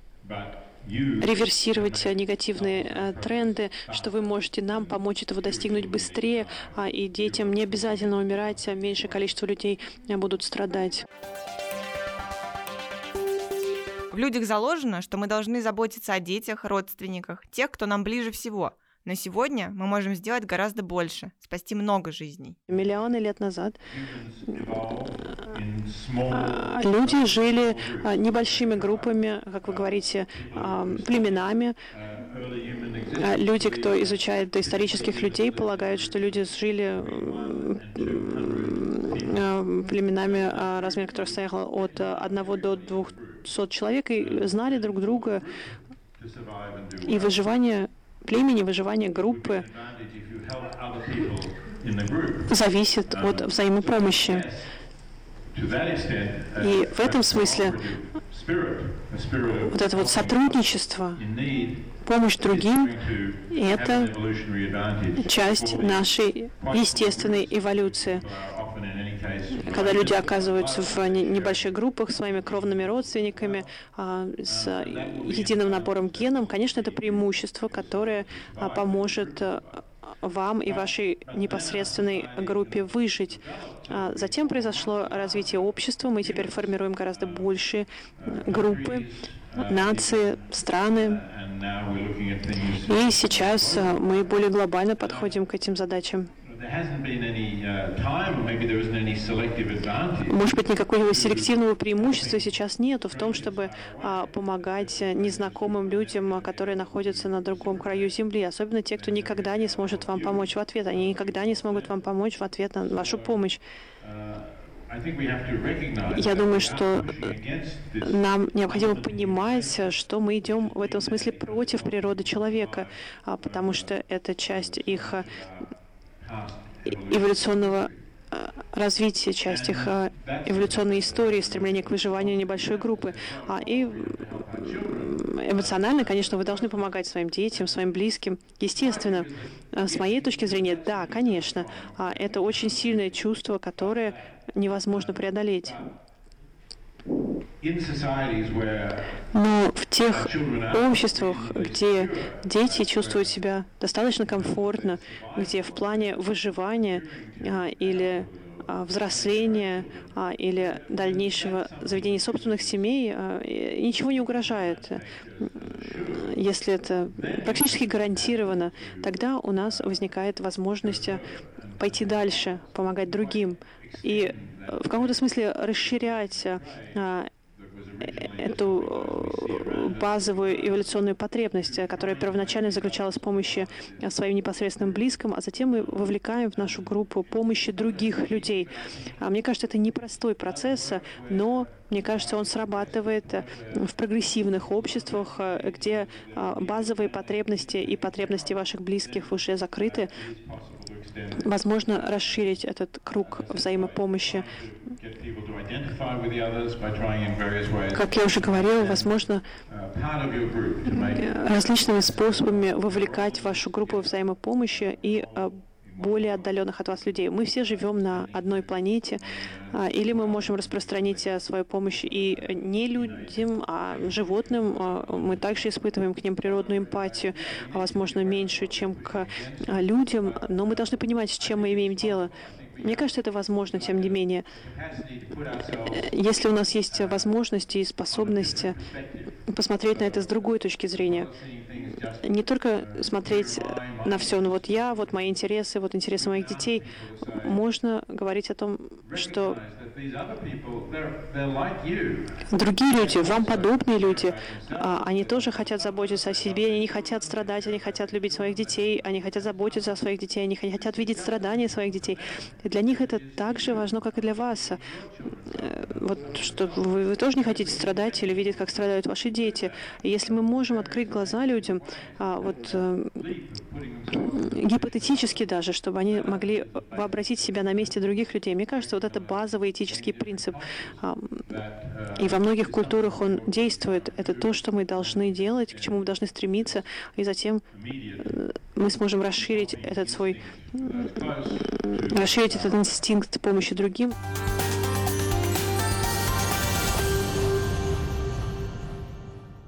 реверсировать негативные а, тренды, что вы можете нам помочь этого достигнуть быстрее, а, и детям не обязательно умирать, а меньшее количество людей будут страдать. В людях заложено, что мы должны заботиться о детях, родственниках, тех, кто нам ближе всего – но сегодня мы можем сделать гораздо больше, спасти много жизней. Миллионы лет назад а, люди жили а, небольшими группами, как вы говорите, а, племенами. Люди, кто изучает исторических людей, полагают, что люди жили племенами, размер которых стоял от 1 до 200 человек, и знали друг друга. И выживание племени, выживание группы зависит от взаимопомощи. И в этом смысле вот это вот сотрудничество, помощь другим – это часть нашей естественной эволюции. Когда люди оказываются в небольших группах своими кровными родственниками, а, с единым набором генов, конечно, это преимущество, которое а, поможет а, вам и вашей непосредственной группе выжить. Затем произошло развитие общества, мы теперь формируем гораздо больше группы, нации, страны. И сейчас мы более глобально подходим к этим задачам. Может быть, никакого селективного преимущества сейчас нету в том, чтобы а, помогать незнакомым людям, которые находятся на другом краю земли, особенно те, кто никогда не сможет вам помочь в ответ. Они никогда не смогут вам помочь в ответ на вашу помощь. Я думаю, что нам необходимо понимать, что мы идем в этом смысле против природы человека, а, потому что это часть их эволюционного а, развития, часть их а, эволюционной истории, стремление к выживанию небольшой группы. И эмоционально, конечно, вы должны помогать своим детям, своим близким. Естественно, с моей точки зрения, да, конечно, это очень сильное чувство, которое невозможно преодолеть. Но в тех обществах, где дети чувствуют себя достаточно комфортно, где в плане выживания а, или а, взросления а, или дальнейшего заведения собственных семей а, ничего не угрожает. Если это практически гарантировано, тогда у нас возникает возможность пойти дальше, помогать другим и в каком-то смысле расширять эту э, базовую эволюционную потребность, которая первоначально заключалась в помощи своим непосредственным близким, а затем мы вовлекаем в нашу группу помощи других людей. А мне кажется, это непростой процесс, но мне кажется, он срабатывает в прогрессивных обществах, э, где базовые потребности и потребности ваших близких уже закрыты. Возможно, расширить этот круг взаимопомощи. Как я уже говорила, возможно, различными способами вовлекать вашу группу взаимопомощи и а, более отдаленных от вас людей. Мы все живем на одной планете, а, или мы можем распространить э, свою помощь и не людям, а животным. А, мы также испытываем к ним природную эмпатию, возможно, меньшую, чем к людям, но мы должны понимать, с чем мы имеем дело. Мне кажется, это возможно, тем не менее. Если у нас есть возможности и способности посмотреть на это с другой точки зрения, не только смотреть на все, ну вот я, вот мои интересы, вот интересы моих детей, можно говорить о том, что другие люди, вам подобные люди, а, они тоже хотят заботиться о себе, они не хотят страдать, они хотят любить своих детей, они хотят заботиться о своих детей, они хотят видеть страдания своих детей. И для них это так же важно, как и для вас. Э, вот что вы, вы тоже не хотите страдать или видеть, как страдают ваши дети. Если мы можем открыть глаза людям, а, вот э, гипотетически даже, чтобы они могли вообразить себя на месте других людей, мне кажется, вот это базовый этический принцип. И во многих культурах он действует. Это то, что мы должны делать, к чему мы должны стремиться, и затем э, мы сможем расширить этот свой, расширить этот инстинкт помощи другим.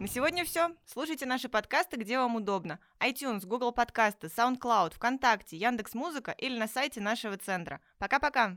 На сегодня все. Слушайте наши подкасты, где вам удобно. iTunes, Google подкасты, SoundCloud, ВКонтакте, Яндекс Музыка или на сайте нашего центра. Пока-пока.